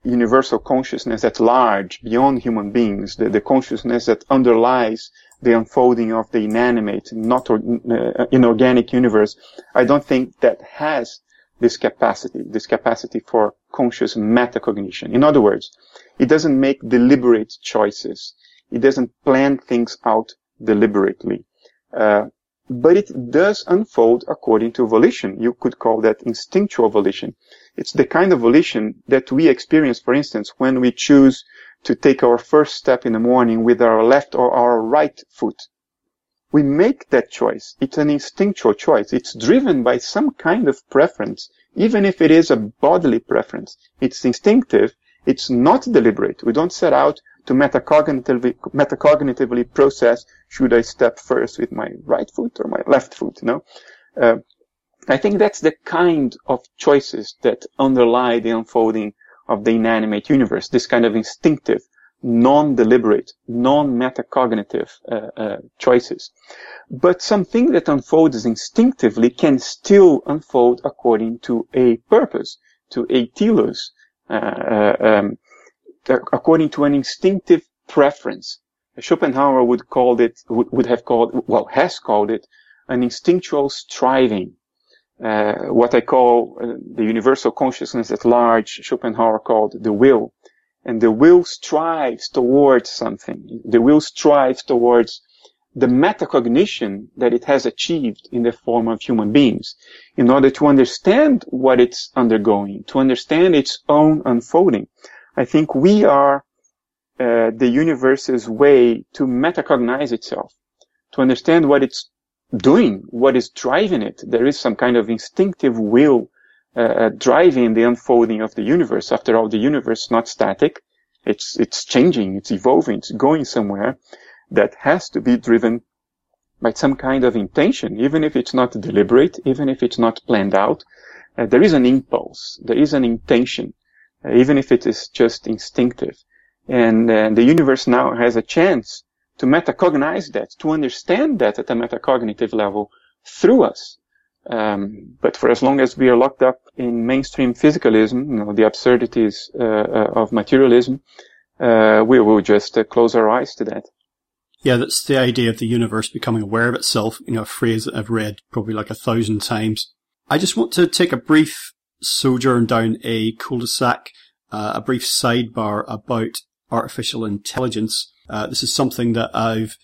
universal consciousness at large, beyond human beings, the, the consciousness that underlies the unfolding of the inanimate, not or, uh, inorganic universe, I don't think that has this capacity, this capacity for conscious metacognition. In other words, it doesn't make deliberate choices. It doesn't plan things out deliberately. Uh, but it does unfold according to volition. You could call that instinctual volition. It's the kind of volition that we experience, for instance, when we choose to take our first step in the morning with our left or our right foot. We make that choice. It's an instinctual choice. It's driven by some kind of preference, even if it is a bodily preference. It's instinctive. It's not deliberate. We don't set out to metacognitively, metacognitively process should I step first with my right foot or my left foot, you know? Uh, I think that's the kind of choices that underlie the unfolding of the inanimate universe, this kind of instinctive, non-deliberate, non-metacognitive uh, uh, choices. But something that unfolds instinctively can still unfold according to a purpose, to a telos, uh, uh um, according to an instinctive preference. Schopenhauer would call it, would, have called, well, has called it an instinctual striving. Uh, what I call uh, the universal consciousness at large, Schopenhauer called the will. And the will strives towards something. The will strives towards the metacognition that it has achieved in the form of human beings in order to understand what it's undergoing, to understand its own unfolding. I think we are uh, the universe's way to metacognize itself, to understand what it's doing, what is driving it. There is some kind of instinctive will uh, uh, driving the unfolding of the universe. After all, the universe is not static. It's, it's changing. It's evolving. It's going somewhere that has to be driven by some kind of intention, even if it's not deliberate, even if it's not planned out. Uh, there is an impulse. There is an intention, even if it is just instinctive. And uh, the universe now has a chance to metacognize that, to understand that at a metacognitive level through us. Um, but for as long as we are locked up in mainstream physicalism, you know, the absurdities uh, uh, of materialism, uh, we will just uh, close our eyes to that. Yeah, that's the idea of the universe becoming aware of itself. You know, a phrase that I've read probably like a thousand times. I just want to take a brief sojourn down a cul-de-sac, uh, a brief sidebar about artificial intelligence. Uh, this is something that I've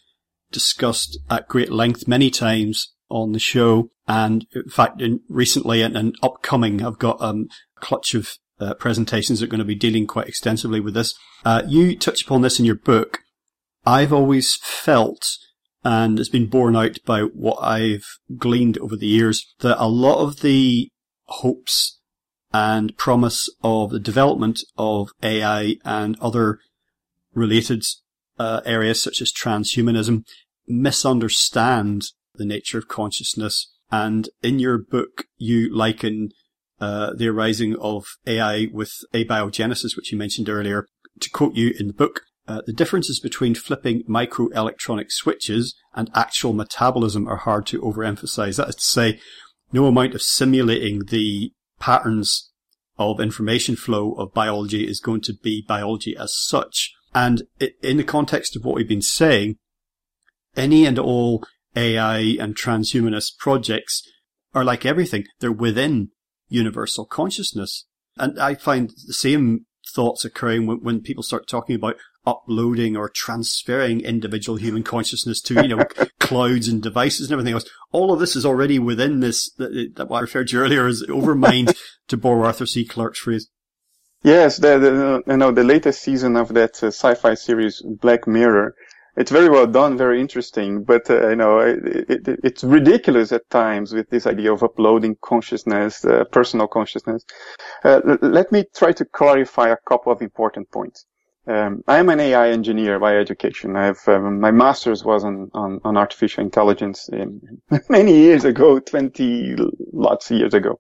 discussed at great length many times on the show. And in fact, in recently and, and upcoming, I've got um, a clutch of uh, presentations that are going to be dealing quite extensively with this. Uh, you touch upon this in your book. I've always felt, and it's been borne out by what I've gleaned over the years, that a lot of the hopes and promise of the development of AI and other related uh, areas such as transhumanism misunderstand the nature of consciousness. And in your book, you liken uh, the arising of AI with abiogenesis, which you mentioned earlier. To quote you in the book, uh, the differences between flipping microelectronic switches and actual metabolism are hard to overemphasize. That is to say, no amount of simulating the patterns of information flow of biology is going to be biology as such. And in the context of what we've been saying, any and all AI and transhumanist projects are like everything. They're within universal consciousness. And I find the same thoughts occurring when, when people start talking about uploading or transferring individual human consciousness to, you know, clouds and devices and everything else. All of this is already within this, that, what I referred to earlier as overmind, to borrow Arthur C. Clarke's phrase. Yes, the, the, you know, the latest season of that uh, sci-fi series, Black Mirror, it's very well done, very interesting, but uh, you know, it, it, it's ridiculous at times with this idea of uploading consciousness, uh, personal consciousness. Uh, l- let me try to clarify a couple of important points. Um, I am an AI engineer by education. I have um, my master's was on, on, on artificial intelligence in, many years ago, twenty lots of years ago.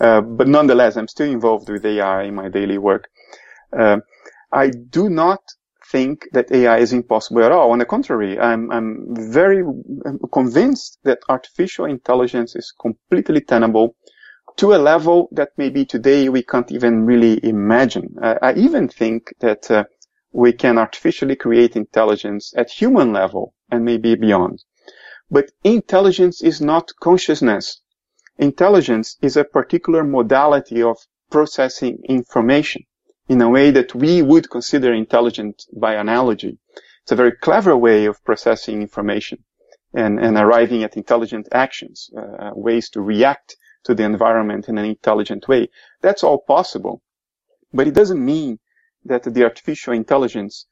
Uh, but nonetheless, I'm still involved with AI in my daily work. Uh, I do not think that AI is impossible at all. On the contrary, I'm, I'm very convinced that artificial intelligence is completely tenable to a level that maybe today we can't even really imagine. Uh, I even think that uh, we can artificially create intelligence at human level and maybe beyond. But intelligence is not consciousness. Intelligence is a particular modality of processing information in a way that we would consider intelligent by analogy. It's a very clever way of processing information and, and arriving at intelligent actions, uh, ways to react to the environment in an intelligent way. That's all possible. But it doesn't mean that the artificial intelligence,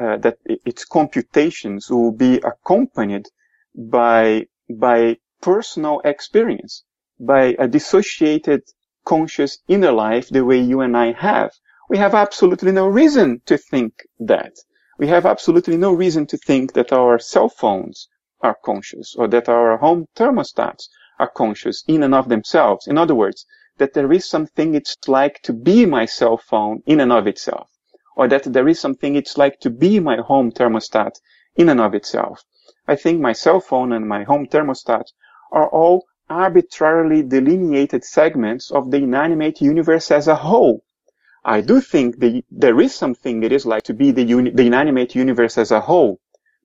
uh, that its computations will be accompanied by, by personal experience, by a dissociated conscious inner life the way you and I have. We have absolutely no reason to think that. We have absolutely no reason to think that our cell phones are conscious or that our home thermostats are conscious in and of themselves. In other words, that there is something it's like to be my cell phone in and of itself, or that there is something it's like to be my home thermostat in and of itself. I think my cell phone and my home thermostat are all arbitrarily delineated segments of the inanimate universe as a whole. I do think the, there is something it is like to be the, uni, the inanimate universe as a whole,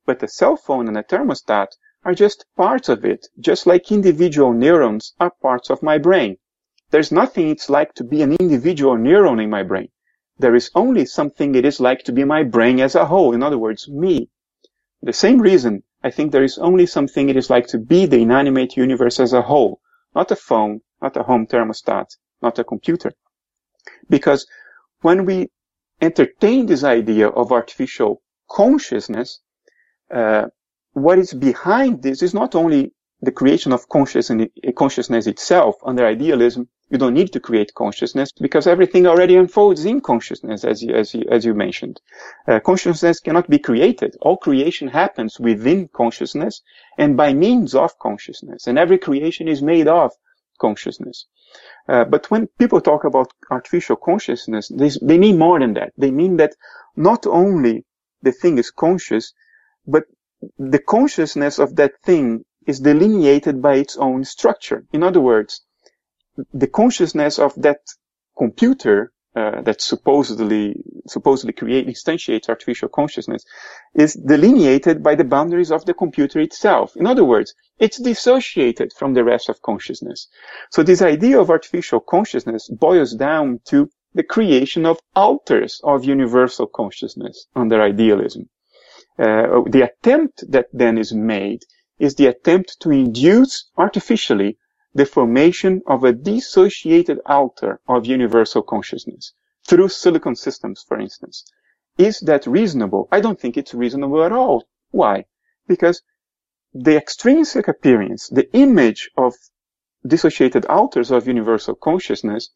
but the cell phone and the thermostat are just parts of it, just like individual neurons are parts of my brain. There's nothing it's like to be an individual neuron in my brain. There is only something it is like to be my brain as a whole, in other words, me. The same reason, I think there is only something it is like to be the inanimate universe as a whole, not a phone, not a home thermostat, not a computer. Because when we entertain this idea of artificial consciousness, uh, what is behind this is not only the creation of consciousness, consciousness itself under idealism. You don't need to create consciousness because everything already unfolds in consciousness, as you, as you, as you mentioned. Uh, consciousness cannot be created. All creation happens within consciousness and by means of consciousness. And every creation is made of consciousness. Uh, but when people talk about artificial consciousness, they, they mean more than that. They mean that not only the thing is conscious, but the consciousness of that thing is delineated by its own structure. In other words, the consciousness of that computer uh, that supposedly supposedly create instantiates artificial consciousness is delineated by the boundaries of the computer itself. In other words, it's dissociated from the rest of consciousness. So this idea of artificial consciousness boils down to the creation of alters of universal consciousness under idealism. Uh, the attempt that then is made is the attempt to induce artificially the formation of a dissociated alter of universal consciousness through silicon systems, for instance. Is that reasonable? I don't think it's reasonable at all. Why? Because the extrinsic appearance, the image of dissociated alters of universal consciousness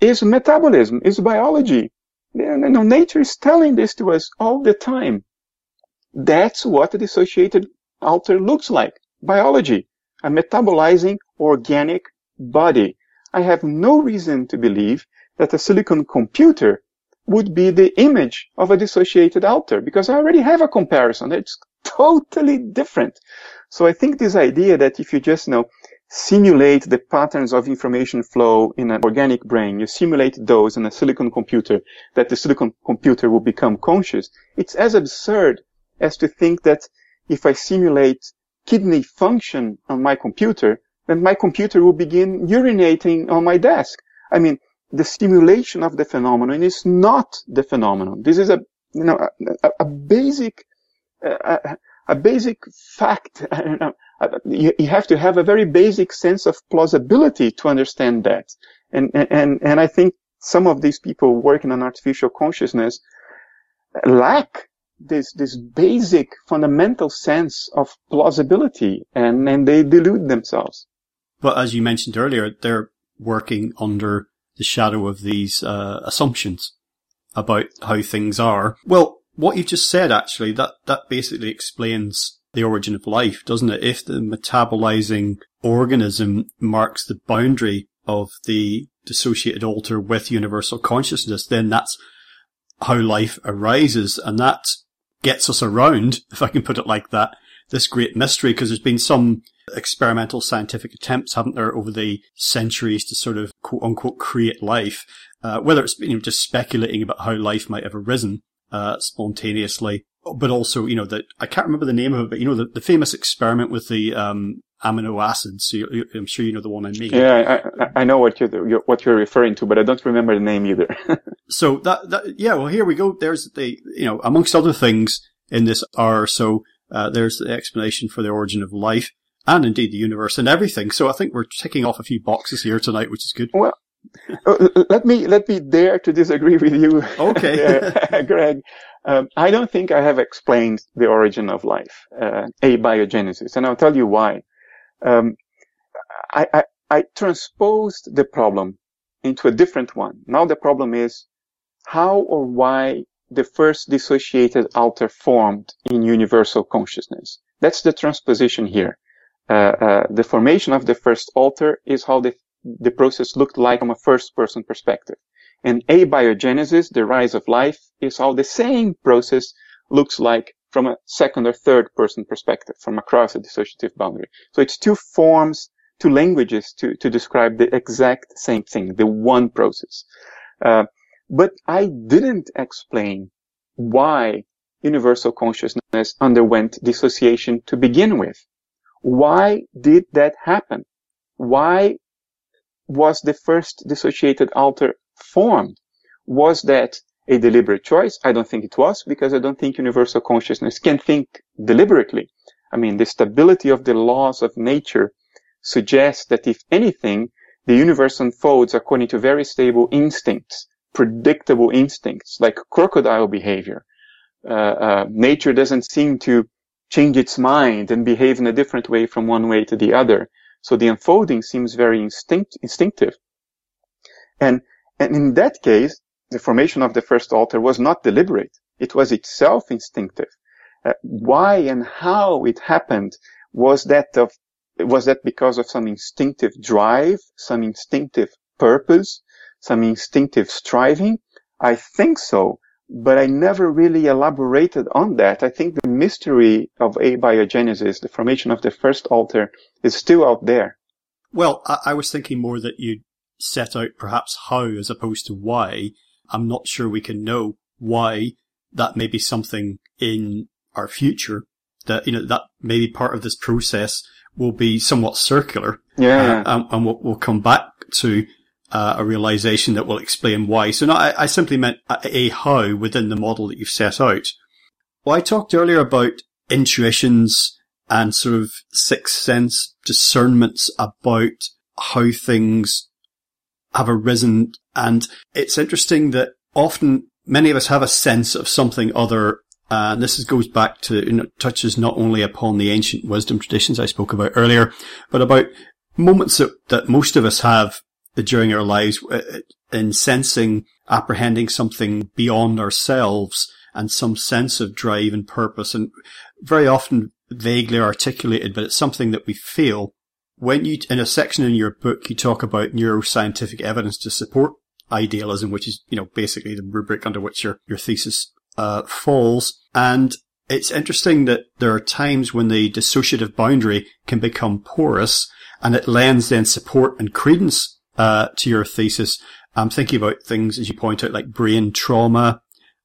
is metabolism, is biology. You know, nature is telling this to us all the time. That's what a dissociated alter looks like. Biology a metabolizing organic body. I have no reason to believe that a silicon computer would be the image of a dissociated alter because I already have a comparison. It's totally different. So I think this idea that if you just you know simulate the patterns of information flow in an organic brain, you simulate those in a silicon computer, that the silicon computer will become conscious, it's as absurd as to think that if I simulate kidney function on my computer, then my computer will begin urinating on my desk. I mean, the stimulation of the phenomenon is not the phenomenon. This is a, you know, a, a basic, a, a, basic fact. you, you have to have a very basic sense of plausibility to understand that. And, and, and I think some of these people working on artificial consciousness lack this this basic fundamental sense of plausibility and and they delude themselves. But as you mentioned earlier they're working under the shadow of these uh, assumptions about how things are. Well what you just said actually that that basically explains the origin of life doesn't it? If the metabolizing organism marks the boundary of the dissociated alter with universal consciousness then that's how life arises and that gets us around, if I can put it like that, this great mystery, because there's been some experimental scientific attempts, haven't there, over the centuries to sort of quote unquote create life, uh, whether it's you know, just speculating about how life might have arisen, uh, spontaneously, but also, you know, that I can't remember the name of it, but you know, the, the famous experiment with the, um, amino acids. So you, I'm sure you know the one I mean. Yeah, I, I know what you're, what you're referring to, but I don't remember the name either. so that, that, yeah, well, here we go. There's the, you know, amongst other things in this R. So, uh, there's the explanation for the origin of life and indeed the universe and everything. So I think we're ticking off a few boxes here tonight, which is good. Well, uh, let me, let me dare to disagree with you. Okay. Greg. Um, I don't think I have explained the origin of life, uh, abiogenesis, and I'll tell you why um, I, I, I transposed the problem into a different one. Now the problem is how or why the first dissociated alter formed in universal consciousness. That's the transposition here. Uh, uh, the formation of the first alter is how the, the process looked like from a first person perspective. And abiogenesis, the rise of life, is how the same process looks like from a second or third person perspective, from across a dissociative boundary. So it's two forms, two languages to, to describe the exact same thing, the one process. Uh, but I didn't explain why universal consciousness underwent dissociation to begin with. Why did that happen? Why was the first dissociated alter formed? Was that a deliberate choice? I don't think it was because I don't think universal consciousness can think deliberately. I mean, the stability of the laws of nature suggests that if anything, the universe unfolds according to very stable instincts, predictable instincts, like crocodile behavior. Uh, uh, nature doesn't seem to change its mind and behave in a different way from one way to the other. So the unfolding seems very instinct, instinctive. And, and in that case, the formation of the first alter was not deliberate. It was itself instinctive. Uh, why and how it happened was that of, was that because of some instinctive drive, some instinctive purpose, some instinctive striving? I think so, but I never really elaborated on that. I think the mystery of abiogenesis, the formation of the first alter, is still out there. Well, I, I was thinking more that you set out perhaps how as opposed to why. I'm not sure we can know why that may be something in our future that, you know, that maybe part of this process will be somewhat circular. Yeah. Uh, and, and we'll, we'll, come back to uh, a realization that will explain why. So no, I, I simply meant a, a, how within the model that you've set out. Well, I talked earlier about intuitions and sort of sixth sense discernments about how things have arisen. And it's interesting that often many of us have a sense of something other. Uh, and this is, goes back to, you know, touches not only upon the ancient wisdom traditions I spoke about earlier, but about moments that, that most of us have during our lives uh, in sensing, apprehending something beyond ourselves and some sense of drive and purpose and very often vaguely articulated, but it's something that we feel. When you, in a section in your book, you talk about neuroscientific evidence to support idealism, which is, you know, basically the rubric under which your, your thesis, uh, falls. And it's interesting that there are times when the dissociative boundary can become porous and it lends then support and credence, uh, to your thesis. I'm thinking about things, as you point out, like brain trauma,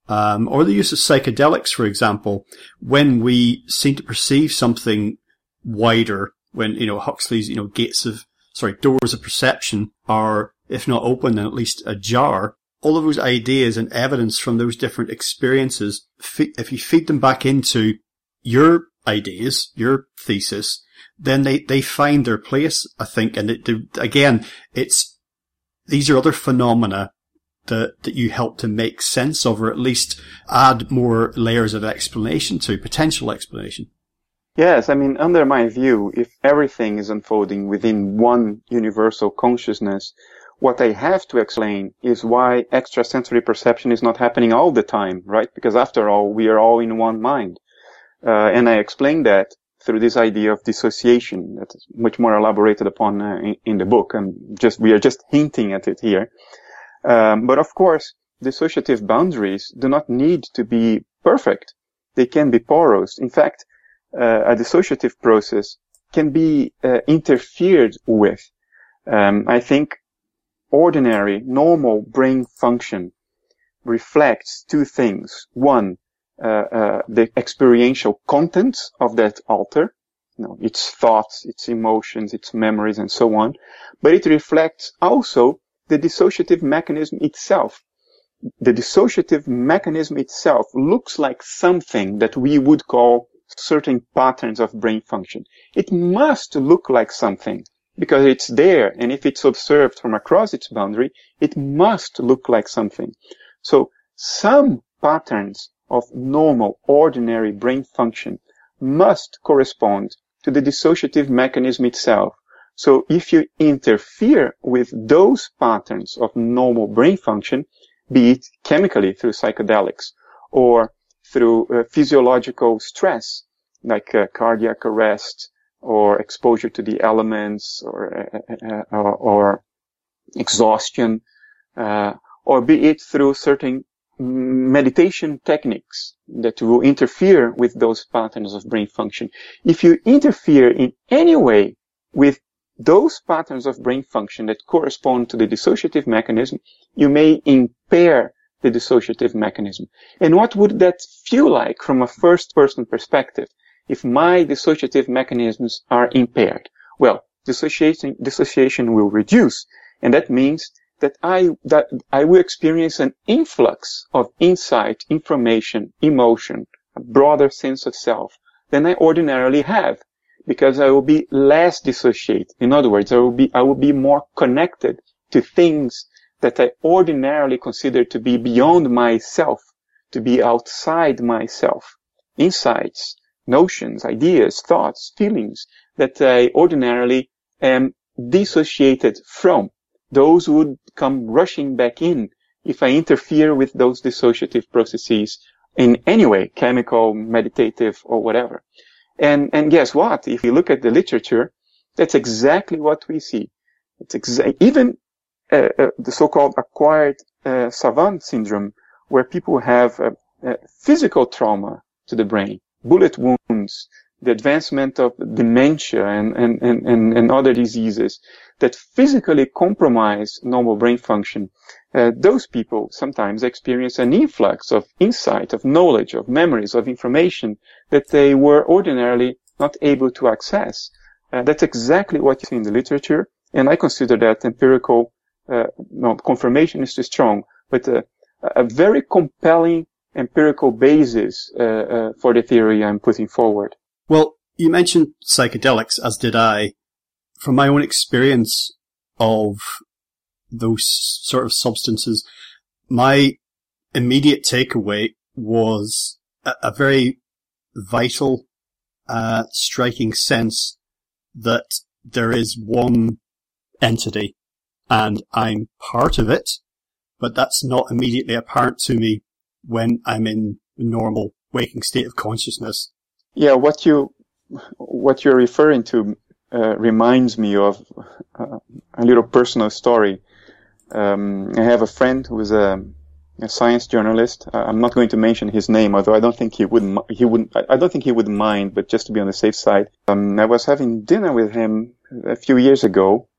um, or the use of psychedelics, for example, when we seem to perceive something wider, when, you know, Huxley's, you know, gates of, sorry, doors of perception are, if not open, then at least ajar. All of those ideas and evidence from those different experiences, if you feed them back into your ideas, your thesis, then they, they find their place, I think. And it, again, it's, these are other phenomena that, that you help to make sense of, or at least add more layers of explanation to, potential explanation. Yes, I mean, under my view, if everything is unfolding within one universal consciousness, what I have to explain is why extrasensory perception is not happening all the time, right? Because after all, we are all in one mind. Uh, and I explain that through this idea of dissociation that's much more elaborated upon uh, in, in, the book. And just, we are just hinting at it here. Um, but of course, dissociative boundaries do not need to be perfect. They can be porous. In fact, a dissociative process can be uh, interfered with. Um, I think ordinary, normal brain function reflects two things. One, uh, uh the experiential contents of that alter, you know, its thoughts, its emotions, its memories, and so on. But it reflects also the dissociative mechanism itself. The dissociative mechanism itself looks like something that we would call certain patterns of brain function. It must look like something because it's there. And if it's observed from across its boundary, it must look like something. So some patterns of normal, ordinary brain function must correspond to the dissociative mechanism itself. So if you interfere with those patterns of normal brain function, be it chemically through psychedelics or through uh, physiological stress, like uh, cardiac arrest or exposure to the elements or, uh, uh, uh or exhaustion, uh, or be it through certain meditation techniques that will interfere with those patterns of brain function. If you interfere in any way with those patterns of brain function that correspond to the dissociative mechanism, you may impair the dissociative mechanism. And what would that feel like from a first person perspective if my dissociative mechanisms are impaired? Well, dissociation, dissociation will reduce. And that means that I, that I will experience an influx of insight, information, emotion, a broader sense of self than I ordinarily have because I will be less dissociated. In other words, I will be, I will be more connected to things that I ordinarily consider to be beyond myself, to be outside myself. Insights, notions, ideas, thoughts, feelings that I ordinarily am dissociated from. Those would come rushing back in if I interfere with those dissociative processes in any way, chemical, meditative, or whatever. And, and guess what? If you look at the literature, that's exactly what we see. It's exa- even the so-called acquired uh, savant syndrome, where people have physical trauma to the brain, bullet wounds, the advancement of dementia and, and, and, and, other diseases that physically compromise normal brain function, uh, those people sometimes experience an influx of insight, of knowledge, of memories, of information that they were ordinarily not able to access. Uh, that's exactly what you see in the literature, and I consider that empirical, uh, confirmation is too strong, but uh, a very compelling empirical basis uh, uh, for the theory I'm putting forward. Well, you mentioned psychedelics, as did I. From my own experience of those sort of substances, my immediate takeaway was a, a very vital, uh, striking sense that there is one entity and I'm part of it, but that's not immediately apparent to me when I'm in the normal waking state of consciousness. Yeah, what you what you're referring to uh, reminds me of uh, a little personal story. Um, I have a friend who is a, a science journalist. I'm not going to mention his name, although I don't think he wouldn't. He wouldn't. I don't think he would mind, but just to be on the safe side, um, I was having dinner with him a few years ago,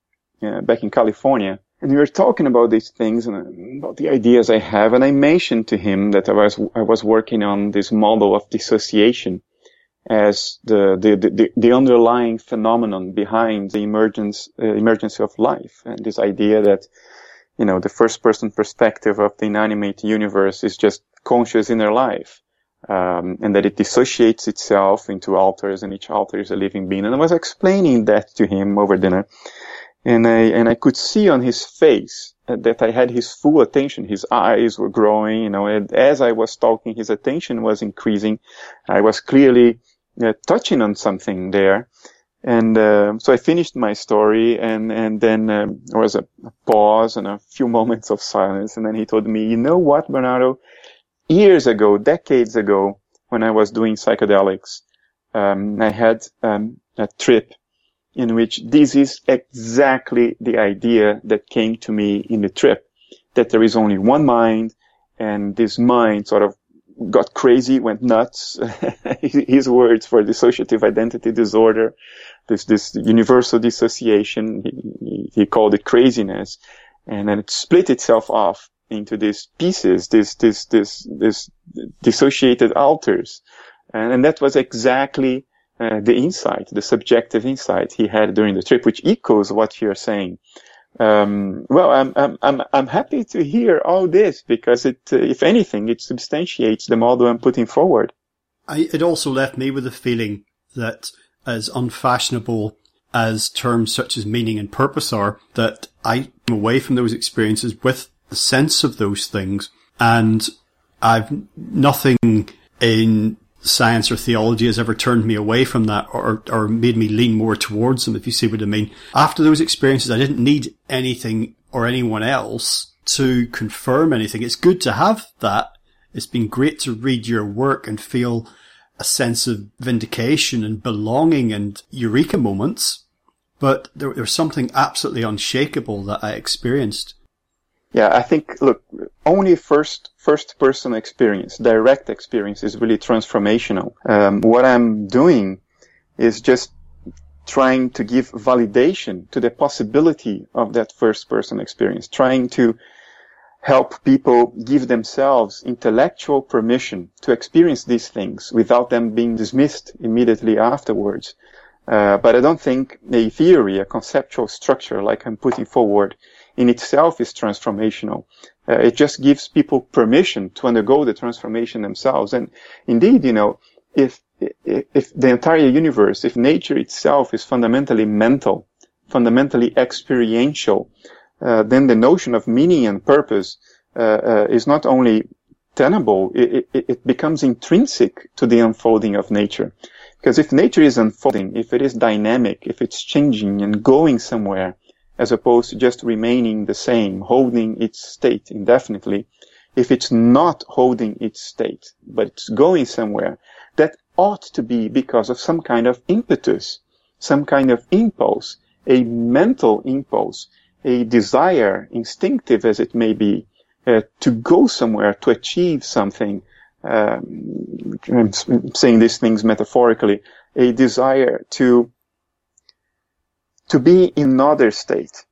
uh, back in California, and we were talking about these things and about the ideas I have. And I mentioned to him that I was, I was working on this model of dissociation as the, the, the, the underlying phenomenon behind the emergence, uh, emergence of life. And this idea that, you know, the first person perspective of the inanimate universe is just conscious inner life. Um, and that it dissociates itself into alters and each alter is a living being. And I was explaining that to him over dinner and I and I could see on his face that I had his full attention. His eyes were growing, you know, and as I was talking, his attention was increasing. I was clearly uh, touching on something there. And uh, so I finished my story, and and then um, there was a, pause and a few moments of silence, and then he told me, "You know what, Bernardo? Years ago, decades ago, when I was doing psychedelics, um, I had um, a trip in which this is exactly the idea that came to me in the trip, that there is only one mind, and this mind sort of got crazy, went nuts. His words for dissociative identity disorder, this this universal dissociation, he, he called it craziness, and then it split itself off into these pieces, this this this this dissociated alters, and, and that was exactly uh, the insight, the subjective insight he had during the trip, which echoes what you're saying. Um, well, I'm, I'm, I'm, I'm happy to hear all this because it, uh, if anything, it substantiates the model I'm putting forward. I, it also left me with a feeling that as unfashionable as terms such as meaning and purpose are, that I am away from those experiences with the sense of those things and I've nothing in science or theology has ever turned me away from that or, or made me lean more towards them, if you see what I mean. After those experiences, I didn't need anything or anyone else to confirm anything. It's good to have that. It's been great to read your work and feel a sense of vindication and belonging and eureka moments. But there, there was something absolutely unshakable that I experienced. Yeah, I think, look, only first, first person experience, direct experience is really transformational. Um, what I'm doing is just trying to give validation to the possibility of that first person experience, trying to help people give themselves intellectual permission to experience these things without them being dismissed immediately afterwards. Uh, but I don't think a theory, a conceptual structure like I'm putting forward in itself is transformational. Uh, it just gives people permission to undergo the transformation themselves. And indeed, you know, if, if, the entire universe, if nature itself is fundamentally mental, fundamentally experiential, uh, then the notion of meaning and purpose uh, uh is not only tenable, it, it, it, becomes intrinsic to the unfolding of nature. Because if nature is unfolding, if it is dynamic, if it's changing and going somewhere, as opposed to just remaining the same, holding its state indefinitely, if it's not holding its state, but it's going somewhere, that ought to be because of some kind of impetus, some kind of impulse, a mental impulse, a desire, instinctive as it may be, uh, to go somewhere, to achieve something. Um, I'm saying these things metaphorically, a desire to to be in another state,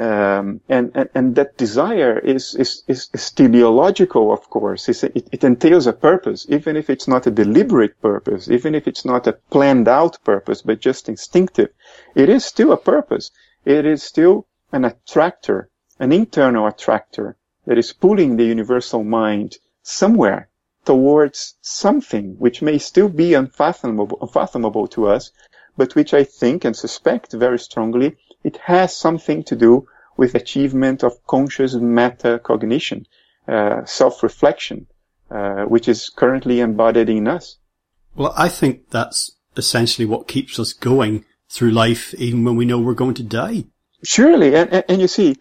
um, and, and, and that desire is, is, is, teleological, of course. It, it, entails a purpose, even if it's not a deliberate purpose, even if it's not a planned out purpose, but just instinctive. It is still a purpose. It is still an attractor, an internal attractor that is pulling the universal mind somewhere towards something which may still be unfathomable, unfathomable to us, but which I think and suspect very strongly it has something to do with achievement of conscious metacognition, uh, self-reflection, uh, which is currently embodied in us. Well, I think that's essentially what keeps us going through life, even when we know we're going to die. Surely, and, and, and you see,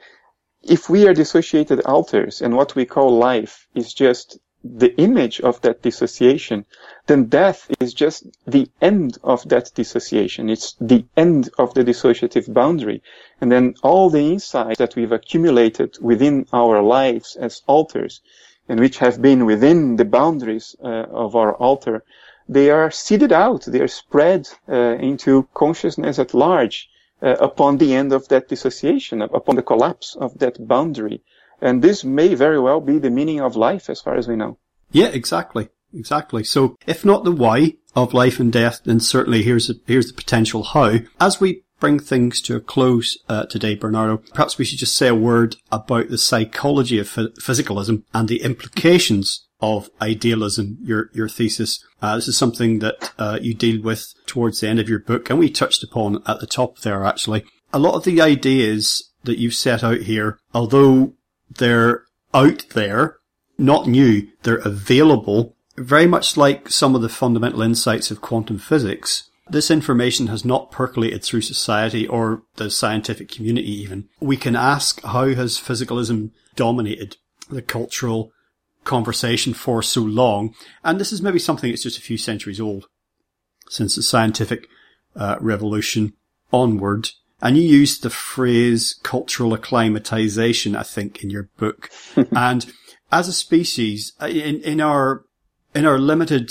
if we are dissociated alters and what we call life is just the image of that dissociation, then death is just the end of that dissociation. It's the end of the dissociative boundary. And then all the insights that we've accumulated within our lives as alters and which have been within the boundaries uh, of our alter, they are seeded out. They are spread uh, into consciousness at large uh, upon the end of that dissociation, upon the collapse of that boundary. And this may very well be the meaning of life as far as we know. Yeah, exactly. Exactly. So if not the why of life and death, then certainly here's here's the potential how. As we bring things to a close uh, today, Bernardo, perhaps we should just say a word about the psychology of physicalism and the implications of idealism, your your thesis. Uh, this is something that uh, you deal with towards the end of your book, and we touched upon at the top there. Actually, a lot of the ideas that you've set out here, although they're out there, not new, they're available. Very much like some of the fundamental insights of quantum physics, this information has not percolated through society or the scientific community even. We can ask how has physicalism dominated the cultural conversation for so long? And this is maybe something that's just a few centuries old since the scientific uh, revolution onward. And you used the phrase cultural acclimatization, I think, in your book. and as a species, uh, in, in our, in our limited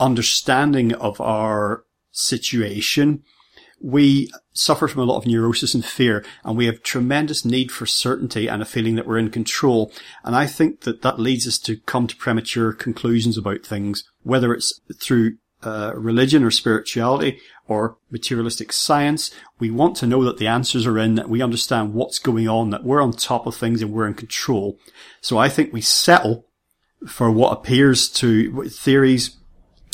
understanding of our situation, we suffer from a lot of neurosis and fear and we have tremendous need for certainty and a feeling that we're in control. And I think that that leads us to come to premature conclusions about things, whether it's through uh, religion or spirituality or materialistic science. We want to know that the answers are in, that we understand what's going on, that we're on top of things and we're in control. So I think we settle for what appears to theories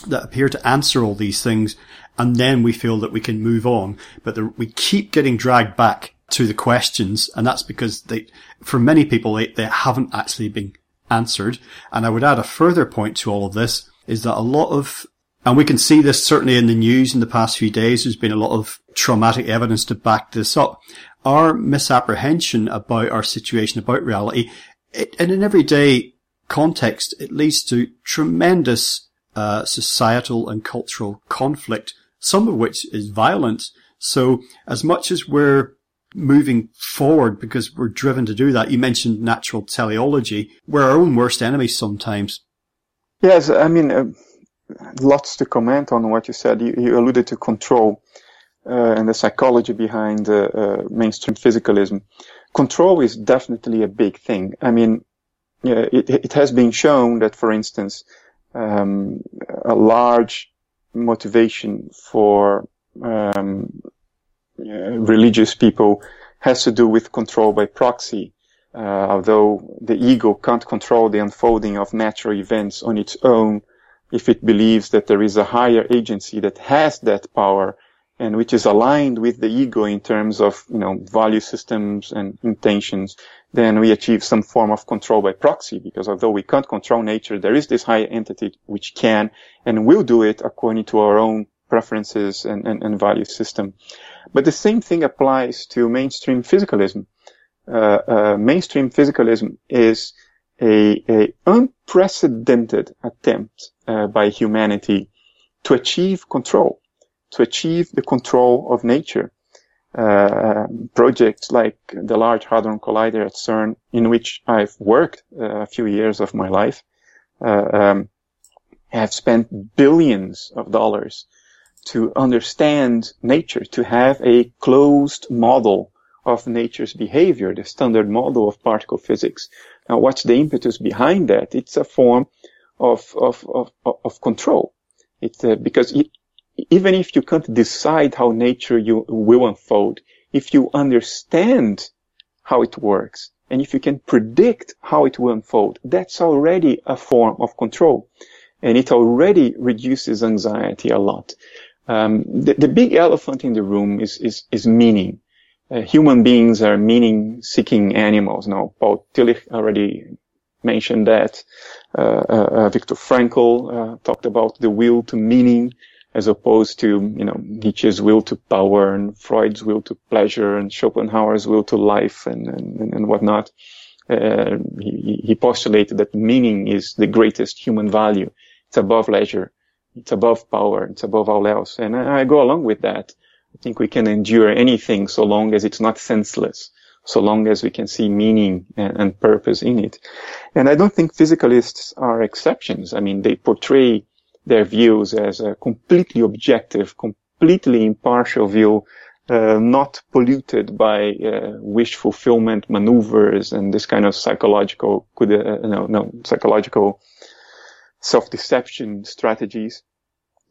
that appear to answer all these things. And then we feel that we can move on, but the, we keep getting dragged back to the questions. And that's because they, for many people, they, they haven't actually been answered. And I would add a further point to all of this is that a lot of and we can see this certainly in the news in the past few days. There's been a lot of traumatic evidence to back this up. Our misapprehension about our situation, about reality, it, in an everyday context, it leads to tremendous uh, societal and cultural conflict, some of which is violent. So as much as we're moving forward because we're driven to do that, you mentioned natural teleology, we're our own worst enemies sometimes. Yes, I mean, uh, lots to comment on what you said. You, you alluded to control uh, and the psychology behind uh, uh, mainstream physicalism. Control is definitely a big thing. I mean, it, it has been shown that, for instance, um, a large motivation for um, religious people has to do with control by proxy. Uh, although the ego can't control the unfolding of natural events on its own, if it believes that there is a higher agency that has that power and which is aligned with the ego in terms of, you know, value systems and intentions, then we achieve some form of control by proxy because although we can't control nature, there is this higher entity which can and will do it according to our own preferences and, and, and, value system. But the same thing applies to mainstream physicalism. Uh, uh, mainstream physicalism is a, a unprecedented attempt uh, by humanity to achieve control, to achieve the control of nature. Uh, projects like the Large Hadron Collider at CERN, in which I've worked uh, a few years of my life, uh, um, have spent billions of dollars to understand nature, to have a closed model of nature's behavior, the standard model of particle physics. Now, what's the impetus behind that? It's a form of, of, of, of control. It's uh, because it, even if you can't decide how nature you will unfold, if you understand how it works, and if you can predict how it will unfold, that's already a form of control. And it already reduces anxiety a lot. Um, the, the, big elephant in the room is, is, is meaning. Uh, human beings are meaning-seeking animals. Now, Paul Tillich already mentioned that. Uh, uh, uh Viktor Frankl talked about the will to meaning as opposed to, you know, Nietzsche's will to power and Freud's will to pleasure and Schopenhauer's will to life and, and, and whatnot. Uh, he, he, postulated that meaning is the greatest human value. It's above leisure. It's above power. It's above all else. And I, I go along with that. I think we can endure anything so long as it's not senseless, so long as we can see meaning and, and purpose in it. And I don't think physicalists are exceptions. I mean, they portray their views as a completely objective, completely impartial view, uh, not polluted by uh, wish fulfillment maneuvers and this kind of psychological, uh, no, no, psychological self-deception strategies.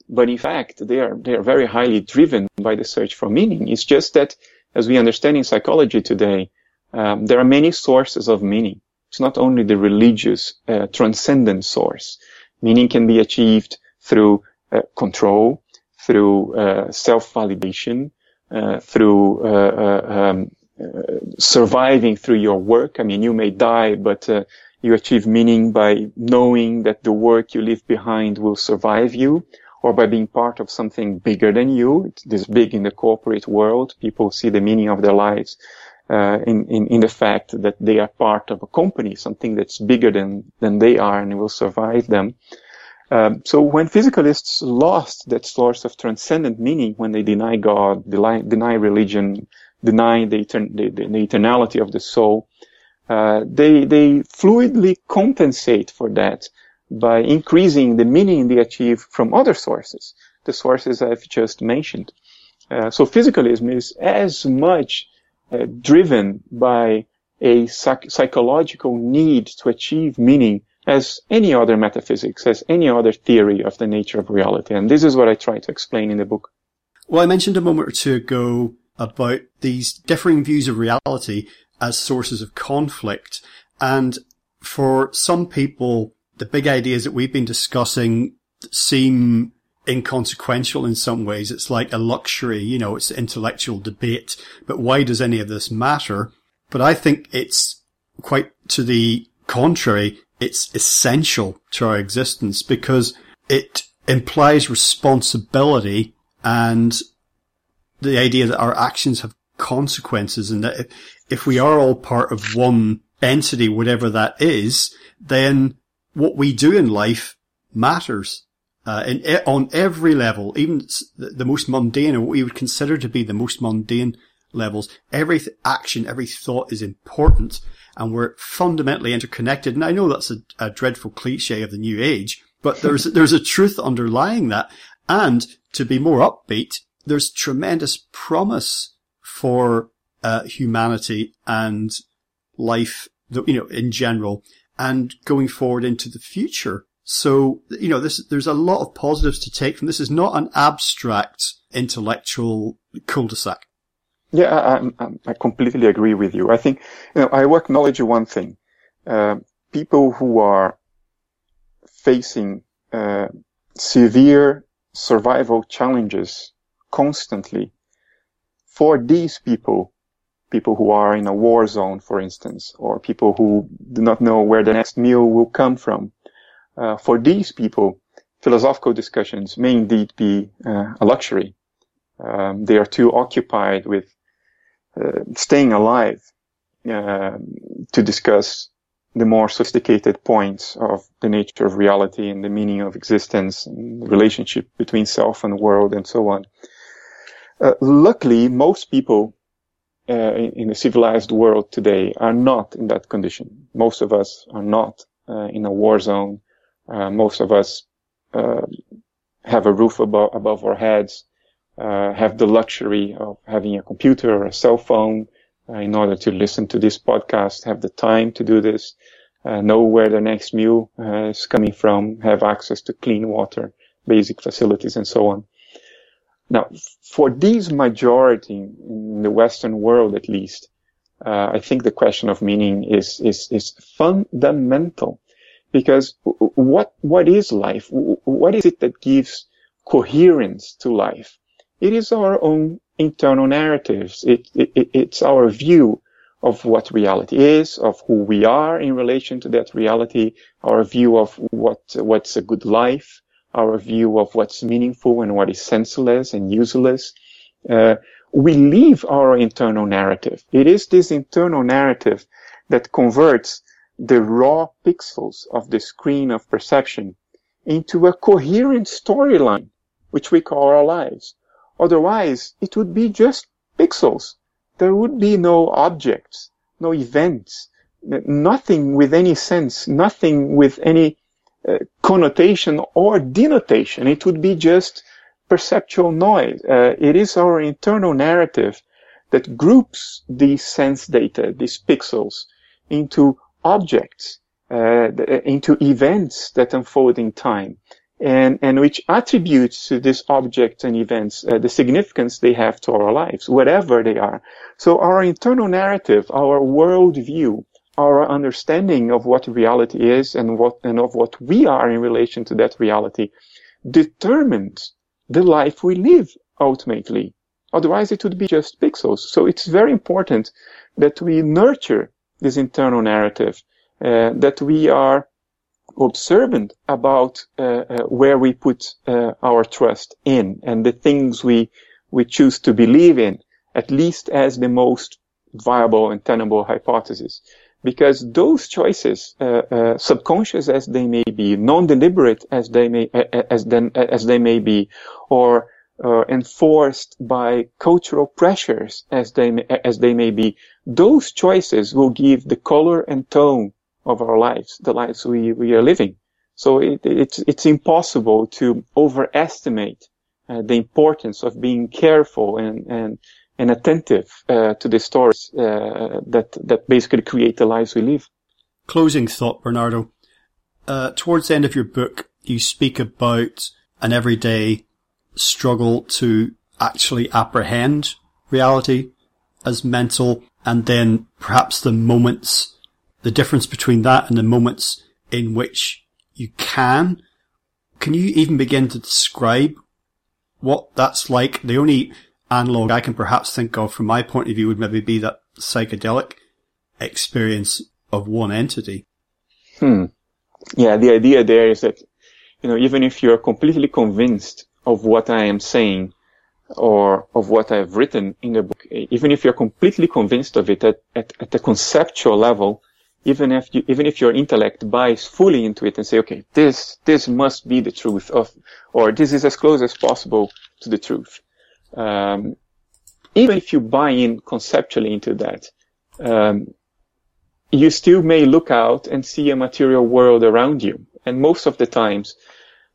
But in fact, they are they are very highly driven by the search for meaning. It's just that, as we understand in psychology today, um, there are many sources of meaning. It's not only the religious, uh, transcendent source. Meaning can be achieved through uh, control, through uh, self-validation, uh, through uh, uh, um, surviving through your work. I mean, you may die, but you achieve meaning by knowing that the work you leave behind will survive you or by being part of something bigger than you. It's this big in the corporate world. People see the meaning of their lives uh, in, in, in the fact that they are part of a company, something that's bigger than, than they are and will survive them. Um, so when physicalists lost that source of transcendent meaning, when they deny God, deny, deny religion, deny the, etern- the, the, the, eternality of the soul, uh, they they fluidly compensate for that by increasing the meaning they achieve from other sources, the sources I've just mentioned. Uh, so physicalism is as much uh, driven by a psych- psychological need to achieve meaning as any other metaphysics, as any other theory of the nature of reality. And this is what I try to explain in the book. Well, I mentioned a moment or two ago about these differing views of reality as sources of conflict. And for some people, the big ideas that we've been discussing seem inconsequential in some ways. It's like a luxury, you know, it's intellectual debate, but why does any of this matter? But I think it's quite to the contrary it's essential to our existence because it implies responsibility and the idea that our actions have consequences and that if we are all part of one entity, whatever that is, then what we do in life matters. Uh, in, on every level, even the most mundane, or what we would consider to be the most mundane levels, every action, every thought is important and we're fundamentally interconnected. And I know that's a, a dreadful cliche of the new age, but there's, there's a truth underlying that. And to be more upbeat, there's tremendous promise for uh, humanity and life, you know, in general, and going forward into the future. So, you know, this, there's a lot of positives to take from this. is not an abstract intellectual cul-de-sac. Yeah, I, I, I, completely agree with you. I think, you know, I will acknowledge one thing. Uh, people who are facing uh, severe survival challenges constantly, for these people, people who are in a war zone, for instance, or people who do not know where the next meal will come from, uh, for these people, philosophical discussions may indeed be uh, a luxury. Um, they are too occupied with uh, staying alive uh, to discuss the more sophisticated points of the nature of reality and the meaning of existence and the relationship between self and world and so on. Uh, luckily, most people uh, in, the civilized world today are not in that condition. Most of us are not uh, in a war zone. Uh, most of us uh, have a roof above, above our heads, uh, have the luxury of having a computer or a cell phone, uh, in order to listen to this podcast, have the time to do this, know where the next meal is coming from, have access to clean water, basic facilities, and so on. Now, for these majority in the Western world, at least, uh, I think the question of meaning is is is fundamental, because what what is life? What is it that gives coherence to life? It is our own internal narratives. It, it, it's our view of what reality is, of who we are in relation to that reality, our view of what, what's a good life, our view of what's meaningful and what is senseless and useless. Uh, we live our internal narrative. It is this internal narrative that converts the raw pixels of the screen of perception into a coherent storyline, which we call our lives. Otherwise, it would be just pixels. There would be no objects, no events, nothing with any sense, nothing with any uh, connotation or denotation. It would be just perceptual noise. Uh, it is our internal narrative that groups these sense data, these pixels, into objects, uh, into events that unfold in time and, and which attributes to these objects and events uh, the significance they have to our lives, whatever they are. So our internal narrative, our worldview, our understanding of what reality is and what and of what we are in relation to that reality determines the life we live ultimately. Otherwise, it would be just pixels. So it's very important that we nurture this internal narrative, uh, that we are observant about uh, uh, where we put uh, our trust in and the things we we choose to believe in, at least as the most viable and tenable hypothesis. Because those choices, uh, uh, subconscious as they may be, non-deliberate as they may as then as they may be, or uh, enforced by cultural pressures as they may, as they may be, those choices will give the color and tone of our lives, the lives we, we are living. So it, it's, it's impossible to overestimate uh, the importance of being careful and, and, and attentive uh, to the stories uh, that, that basically create the lives we live. Closing thought, Bernardo. Uh, towards the end of your book, you speak about an everyday struggle to actually apprehend reality as mental and then perhaps the moments the difference between that and the moments in which you can. Can you even begin to describe what that's like? The only analog I can perhaps think of from my point of view would maybe be that psychedelic experience of one entity. Hmm. Yeah, the idea there is that, you know, even if you're completely convinced of what I am saying or of what I've written in the book, even if you're completely convinced of it at, at, at a conceptual level, even if you, even if your intellect buys fully into it and say, okay, this, this must be the truth of, or this is as close as possible to the truth. Um, even if you buy in conceptually into that, um, you still may look out and see a material world around you. And most of the times,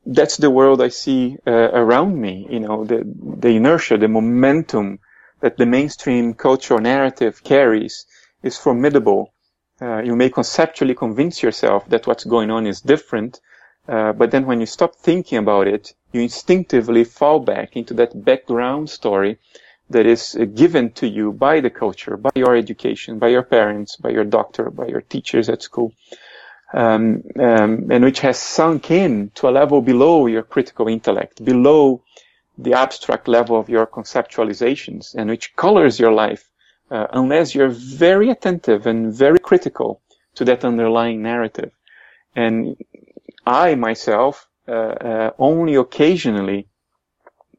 that's the world I see uh, around me. You know, the, the inertia, the momentum that the mainstream cultural narrative carries is formidable uh, you may conceptually convince yourself that what's going on is different, uh, but then when you stop thinking about it, you instinctively fall back into that background story that is uh, given to you by the culture, by your education, by your parents, by your doctor, by your teachers at school, um, um, and which has sunk in to a level below your critical intellect, below the abstract level of your conceptualizations, and which colors your life uh, unless you're very attentive and very critical to that underlying narrative. And I myself uh, uh, only occasionally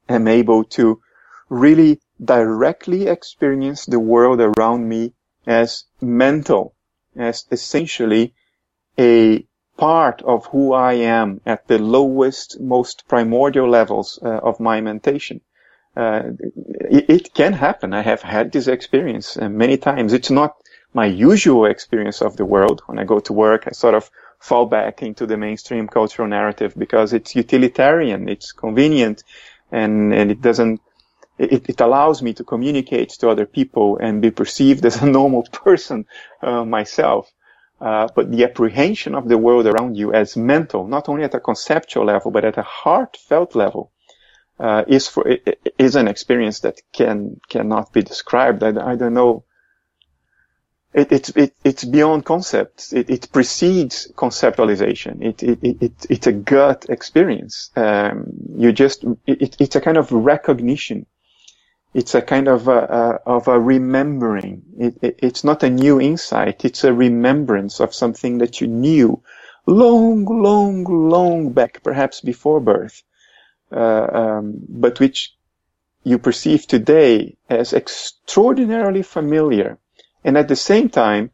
am able to really directly experience the world around me as mental, as essentially a part of who I am at the lowest, most primordial levels uh, of my mentation. Uh, it, it, can happen. I have had this experience uh, many times. It's not my usual experience of the world. When I go to work, I sort of fall back into the mainstream cultural narrative because it's utilitarian, it's convenient, and, and it doesn't, it, it allows me to communicate to other people and be perceived as a normal person uh, myself. Uh, but the apprehension of the world around you as mental, not only at a conceptual level, but at a heartfelt level, uh, is for, is an experience that can, cannot be described. I, I don't know it, it's it, it's beyond concepts. It, it precedes conceptualization. It, it, it, it's a gut experience. Um, you just it, it's a kind of recognition. It's a kind of a, a of a remembering. It, it's not a new insight. It's a remembrance of something that you knew long, long, long back, perhaps before birth, uh, um, but which you perceive today as extraordinarily familiar and at the same time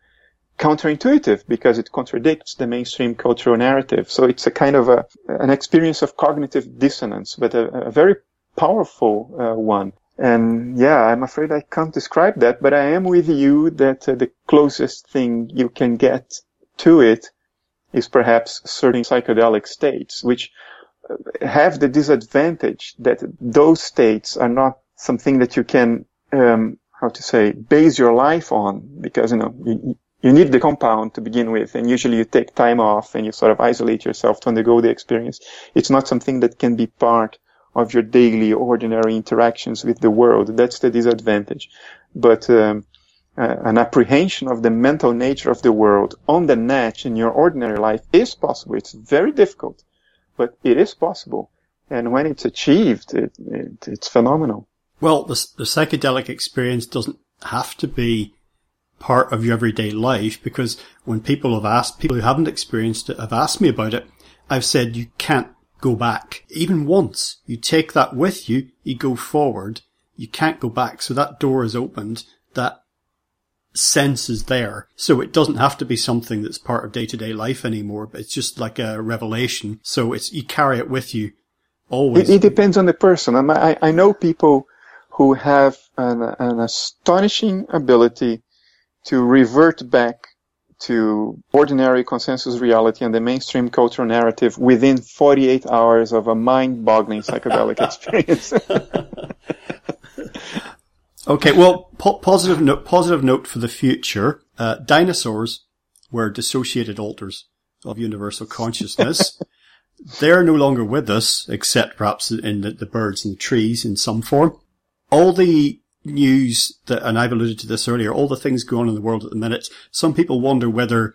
counterintuitive because it contradicts the mainstream cultural narrative. So it's a kind of a, an experience of cognitive dissonance, but a, a very powerful uh, one. And yeah, I'm afraid I can't describe that, but I am with you that uh, the closest thing you can get to it is perhaps certain psychedelic states, which uh, have the disadvantage that those states are not something that you can um, how to say, base your life on because, you know, you, you need the compound to begin with and usually you take time off and you sort of isolate yourself to undergo the experience. It's not something that can be part of your daily ordinary interactions with the world. That's the disadvantage. But, um, uh, an apprehension of the mental nature of the world on the net in your ordinary life is possible. It's very difficult, but it is possible. And when it's achieved, it, it, it's phenomenal. Well, the, the psychedelic experience doesn't have to be part of your everyday life because when people have asked, people who haven't experienced it have asked me about it, I've said you can't go back. Even once. You take that with you, you go forward, you can't go back. So that door is opened, that sense is there. So it doesn't have to be something that's part of day to day life anymore, but it's just like a revelation. So it's, you carry it with you always. It, it depends on the person. I, I know people who have an, an astonishing ability to revert back to ordinary consensus reality and the mainstream cultural narrative within 48 hours of a mind-boggling psychedelic experience. okay, well, po- positive note, positive note for the future. Uh, dinosaurs were dissociated alters of universal consciousness. They're no longer with us, except perhaps in the, the birds and the trees in some form all the news that, and I've alluded to this earlier, all the things going on in the world at the minute, some people wonder whether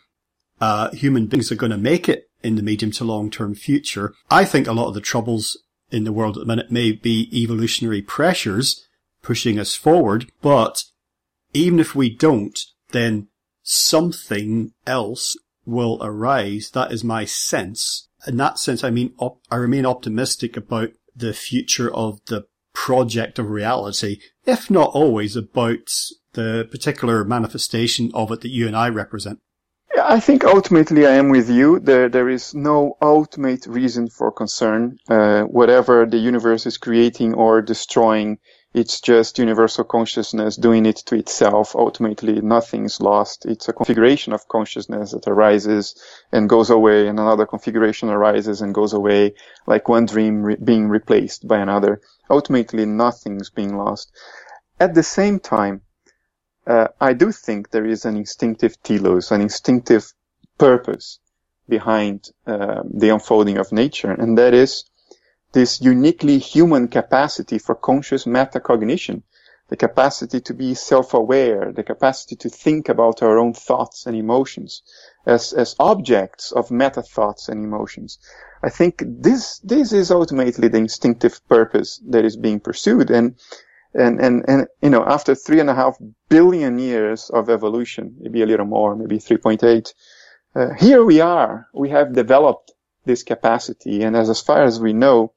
uh, human beings are going to make it in the medium to long term future. I think a lot of the troubles in the world at the minute may be evolutionary pressures pushing us forward, but even if we don't, then something else will arise. That is my sense. In that sense, I mean, op- I remain optimistic about the future of the project of reality, if not always about the particular manifestation of it that you and I represent. Yeah, I think ultimately I am with you. There, there is no ultimate reason for concern. Uh, whatever the universe is creating or destroying, it's just universal consciousness doing it to itself. Ultimately, nothing's lost. It's a configuration of consciousness that arises and goes away, and another configuration arises and goes away, like one dream re- being replaced by another. Ultimately, nothing's being lost. At the same time, uh, I do think there is an instinctive telos, an instinctive purpose behind uh, the unfolding of nature, and that is this uniquely human capacity for conscious metacognition, the capacity to be self-aware, the capacity to think about our own thoughts and emotions as, as objects of meta thoughts and emotions. I think this, this is ultimately the instinctive purpose that is being pursued. And, and, and, and, you know, after three and a half billion years of evolution, maybe a little more, maybe 3.8, uh, here we are. We have developed this capacity. And as, as far as we know,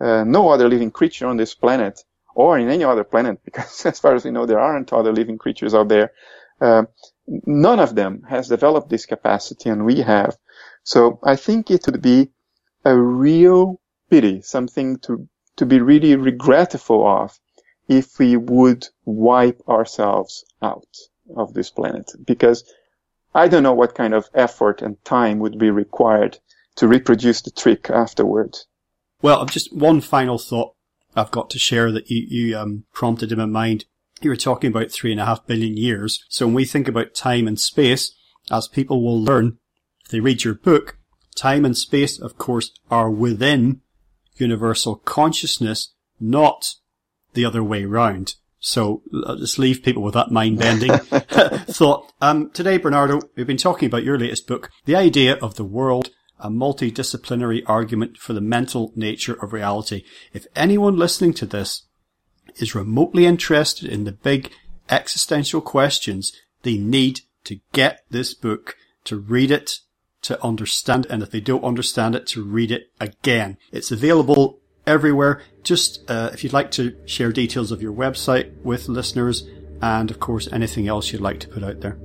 uh, no other living creature on this planet or in any other planet, because as far as we know, there aren't other living creatures out there. Uh, none of them has developed this capacity and we have. So I think it would be a real pity, something to, to be really regretful of if we would wipe ourselves out of this planet because I don't know what kind of effort and time would be required to reproduce the trick afterwards. Well, I've just one final thought I've got to share that you, you um, prompted in my mind. You were talking about three and a half billion years. So when we think about time and space, as people will learn if they read your book, time and space, of course, are within universal consciousness, not the other way round. So let's leave people with that mind bending thought. Um, today, Bernardo, we've been talking about your latest book, The Idea of the World, a multidisciplinary argument for the mental nature of reality. If anyone listening to this is remotely interested in the big existential questions, they need to get this book, to read it, to understand, and if they don't understand it, to read it again. It's available everywhere. Just uh, if you'd like to share details of your website with listeners, and of course anything else you'd like to put out there.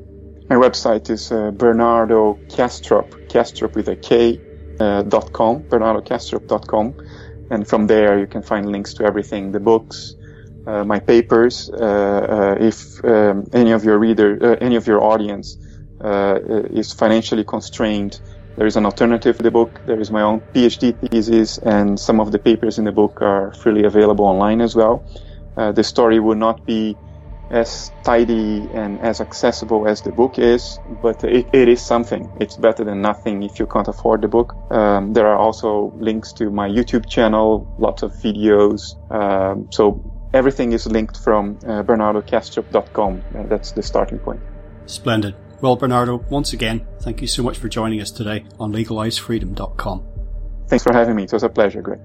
My website is uh, Bernardo Kastrup, Kastrup with a K, uh, dot com. And from there you can find links to everything, the books, uh, my papers. Uh, uh, if um, any of your reader, uh, any of your audience is financially constrained, there is an alternative to the book. There is my own PhD thesis, and some of the papers in the book are freely available online as well. Uh, the story will not be as tidy and as accessible as the book is, but it, it is something. It's better than nothing if you can't afford the book. Um, there are also links to my YouTube channel, lots of videos. Um, so everything is linked from uh, bernardokastrup.com. Uh, that's the starting point. Splendid. Well, Bernardo, once again, thank you so much for joining us today on legalizefreedom.com. Thanks for having me. It was a pleasure, Greg.